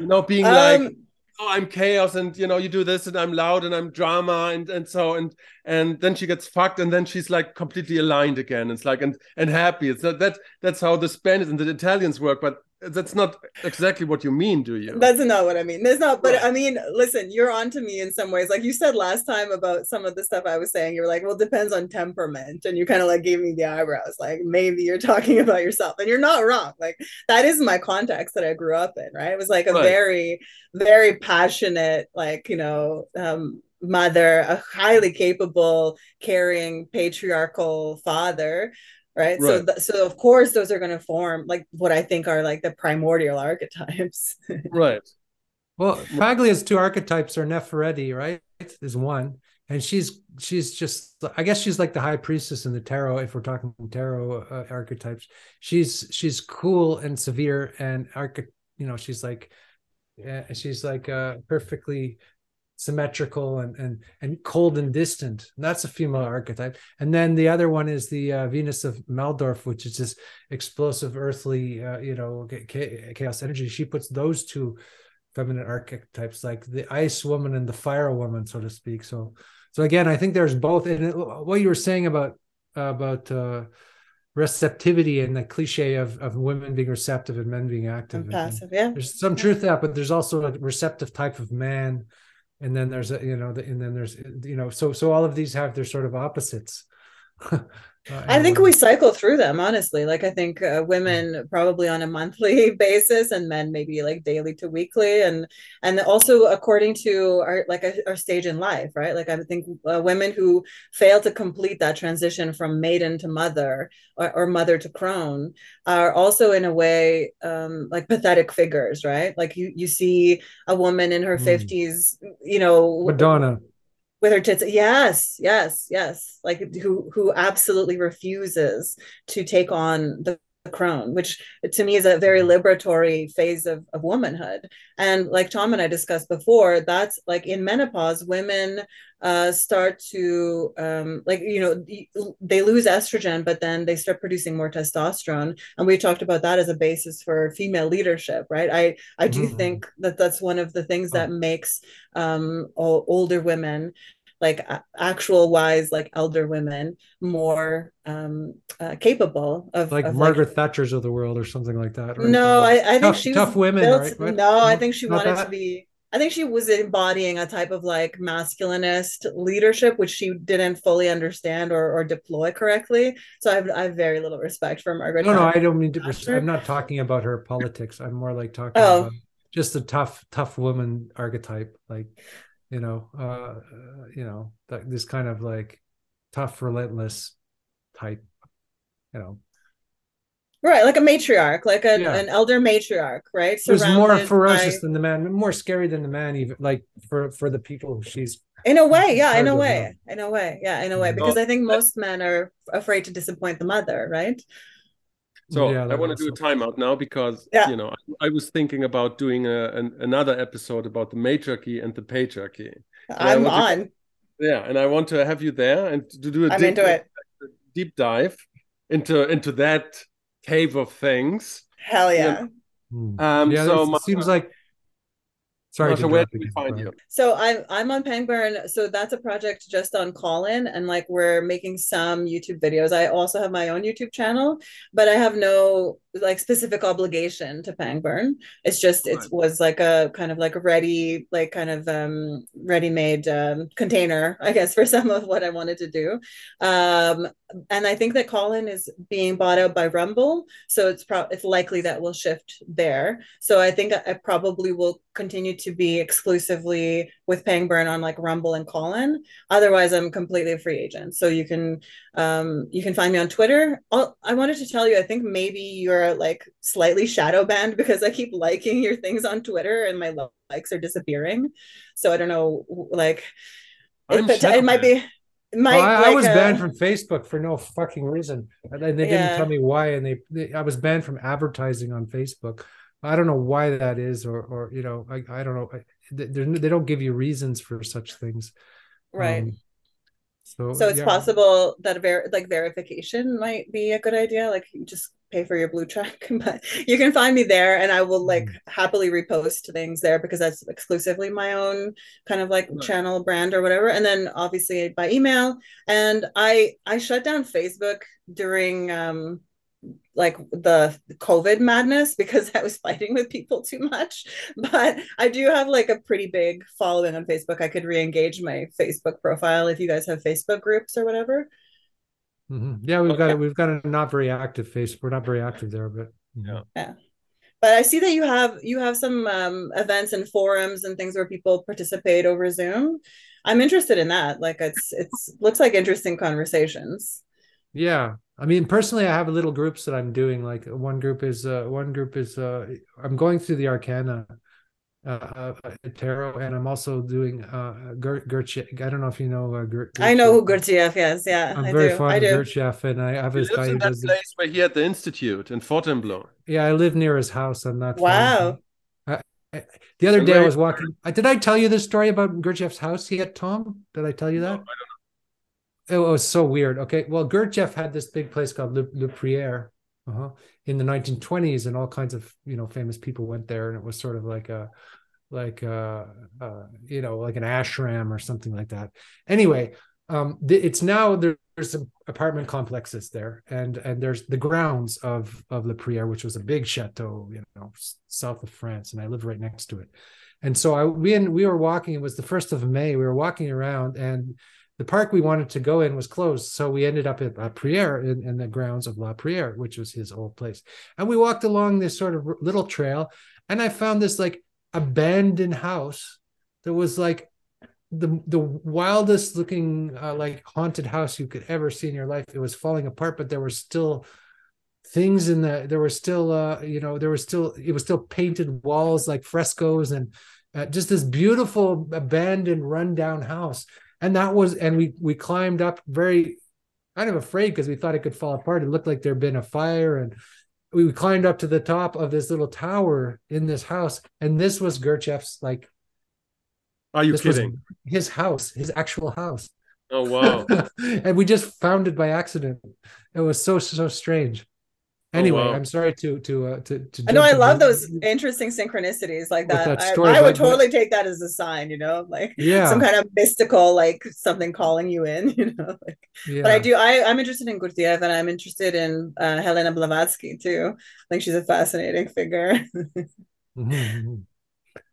you know being like Um, oh i'm chaos and you know you do this and i'm loud and i'm drama and and so and and then she gets fucked and then she's like completely aligned again. It's like and and happy. It's not that that's how the spanish and the italians work but that's not exactly what you mean do you That's not what I mean. There's not, but I mean, listen, you're on to me in some ways. Like you said last time about some of the stuff I was saying, you were like, well, it depends on temperament. And you kind of like gave me the eyebrows, like maybe you're talking about yourself. And you're not wrong. Like that is my context that I grew up in, right? It was like a Right. very, very passionate, like, you know, um, mother, a highly capable, caring, patriarchal father right, so th- so of course those are going to form like what i think are like the primordial archetypes right Well, Paglia's two archetypes are Nefertiti, right? Is one, and she's she's just I guess she's like the high priestess in the tarot. If we're talking tarot uh, archetypes, she's she's cool and severe and arch you know she's like yeah, she's like uh, perfectly symmetrical and and and cold and distant. That's a female archetype. And then the other one is the uh, Venus of Willendorf, which is this explosive earthly, uh, you know, chaos energy. She puts those two feminine archetypes, like the ice woman and the fire woman, so to speak. So, so again, I think there's both. And it, what you were saying about about uh, receptivity and the cliche of of women being receptive and men being active. and and- and passive yeah there's some truth to that, but there's also a receptive type of man, and then there's a you know, the, and then there's you know, so so all of these have their sort of opposites. Uh, I think we cycle through them, honestly. Like, I think uh, women probably on a monthly basis, and men maybe like daily to weekly, and and also according to our like our, stage in life, right? Like, I think uh, women who fail to complete that transition from maiden to mother or, or mother to crone are also in a way um, like pathetic figures, right? Like you you see a woman in her Mm. fifties, you know, Madonna. With her tits. Yes yes yes. Like who who absolutely refuses to take on the crone which to me is a very liberatory phase of, of womanhood. And like tom and i discussed before that's like in menopause women uh start to um like you know they lose estrogen but then they start producing more testosterone. And we talked about that as a basis for female leadership right? I i do Mhm. think that that's one of the things that makes um older women like a- actual wise like elder women more um uh, capable of like of, Margaret Thatcher's of the world or something like that. right? no i i think Tough- she was tough women, built- right? No i think she not wanted that? to be i think she was embodying a type of like masculinist leadership which she didn't fully understand or, or deploy correctly so I have, I have very little respect for margaret No, no, I don't mean to. I'm not talking about her politics. I'm more like talking Oh. about just the tough, tough woman archetype. Like, you know, uh, uh, you know, that this kind of like tough, relentless type. You know, right like a matriarch like a, Yeah. an elder matriarch right who's more ferocious by- than the man, more scary than the man. Even like for for the people she's. In a way, yeah, in a way, in a way, yeah, in a way, Mhm. because I think most men are afraid to disappoint the mother, right? So Yeah, I want to do a timeout now because Yeah. you know I, I was thinking about doing a, an, another episode about the matriarchy and the patriarchy. I I'm want to- on. Yeah, and I want to have you there and to do a I'm deep, into it. deep dive into into that cave of things. Hell yeah. Hmm. Um, yeah, so it Masha- seems like. Sorry, Masha, to where interrupt do we find you? So I'm I'm on Pangburn. So that's a project just on Colin, and like we're making some YouTube videos. I also have my own YouTube channel, but I have no like specific obligation to Pangburn. It's just it was like a kind of like a ready like kind of um ready-made um, container, I guess, for some of what I wanted to do. Um, and I think that Colin is being bought out by Rumble, so it's pro- it's likely that we'll shift there. So I think I probably will continue to be exclusively with Pangburn on like Rumble and Colin. Otherwise, I'm completely a free agent. So you can um, you can find me on Twitter. I'll, I wanted to tell you, I think maybe you're like slightly shadow banned because I keep liking your things on Twitter and my likes are disappearing. So I don't know, like it, it might be my, well, I, like, I, was uh, banned from Facebook for no fucking reason. And they didn't yeah. tell me why. And they, they, I was banned from advertising on Facebook. I don't know why that is, or, or you know, I, I don't know. I, they, they don't give you reasons for such things. Right. Um, so, so it's yeah. possible that a ver- like verification might be a good idea. Like you just pay for your blue check, but you can find me there, and I will like mm. happily repost things there because that's exclusively my own kind of like right. channel brand or whatever. And then obviously by email. And I I shut down Facebook during um like the COVID madness because I was fighting with people too much. But I do have like a pretty big following on Facebook. I could re-engage my Facebook profile if you guys have Facebook groups or whatever. Mm-hmm. Yeah, we've okay. got it. We've got a not very active face. We're not very active there, but yeah. Yeah. But I see that you have you have some um, events and forums and things where people participate over Zoom. I'm interested in that. Like it's it's looks like interesting conversations. Yeah, I mean, personally, I have little groups that I'm doing. Like one group is uh, one group is uh, I'm going through the Arcana uh, uh, tarot, and I'm also doing uh, Gurdjieff. I don't know if you know uh, Gurdjieff. I know who Gurdjieff is. Yeah, I'm I very do. fond I of Gurdjieff, and I have he his guy in that place where he had the institute in Fontainebleau. Yeah, I live near his house. I'm not. Wow. I, I, the other so day, I was walking. Did I tell you this story about Gurdjieff's house he had, Tom? Did I tell you that? No, I don't know it was so weird. Okay, well, Gurdjieff had this big place called Le, Le Prieuré uh-huh, in the 1920s, and all kinds of you know famous people went there, and it was sort of like a like a, uh you know like an ashram or something like that. Anyway, um, it's now there's some apartment complexes there, and and there's the grounds of of Le Prieuré, which was a big chateau, you know, south of France, and I live right next to it. And so I we and we were walking. It was the first of May. We were walking around, and the park we wanted to go in was closed. So we ended up at La Prieuré in, in, the grounds of La Prieuré, which was his old place. And we walked along this sort of little trail, and I found this like abandoned house that was like the the wildest looking uh, like haunted house you could ever see in your life. It was falling apart, but there were still things in the there were still uh you know there was still it was still painted walls like frescoes and uh, just this beautiful abandoned rundown house and that was and we we climbed up very kind of afraid because we thought it could fall apart. It looked like there'd been a fire and we climbed up to the top of this little tower in this house and this was Gurdjieff's like are you kidding? his house his actual house. Oh wow. And we just found it by accident. It was so so strange anyway, oh, wow. I'm sorry to to uh, to. to I know I love those interesting synchronicities like that. that I, I, would totally take that as a sign, you know, like yeah, some kind of mystical, like something calling you in, you know. Like, yeah. But I do. I I'm interested in Gurdjieff and I'm interested in uh, Helena Blavatsky too. I think she's a fascinating figure. mm-hmm.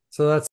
So that's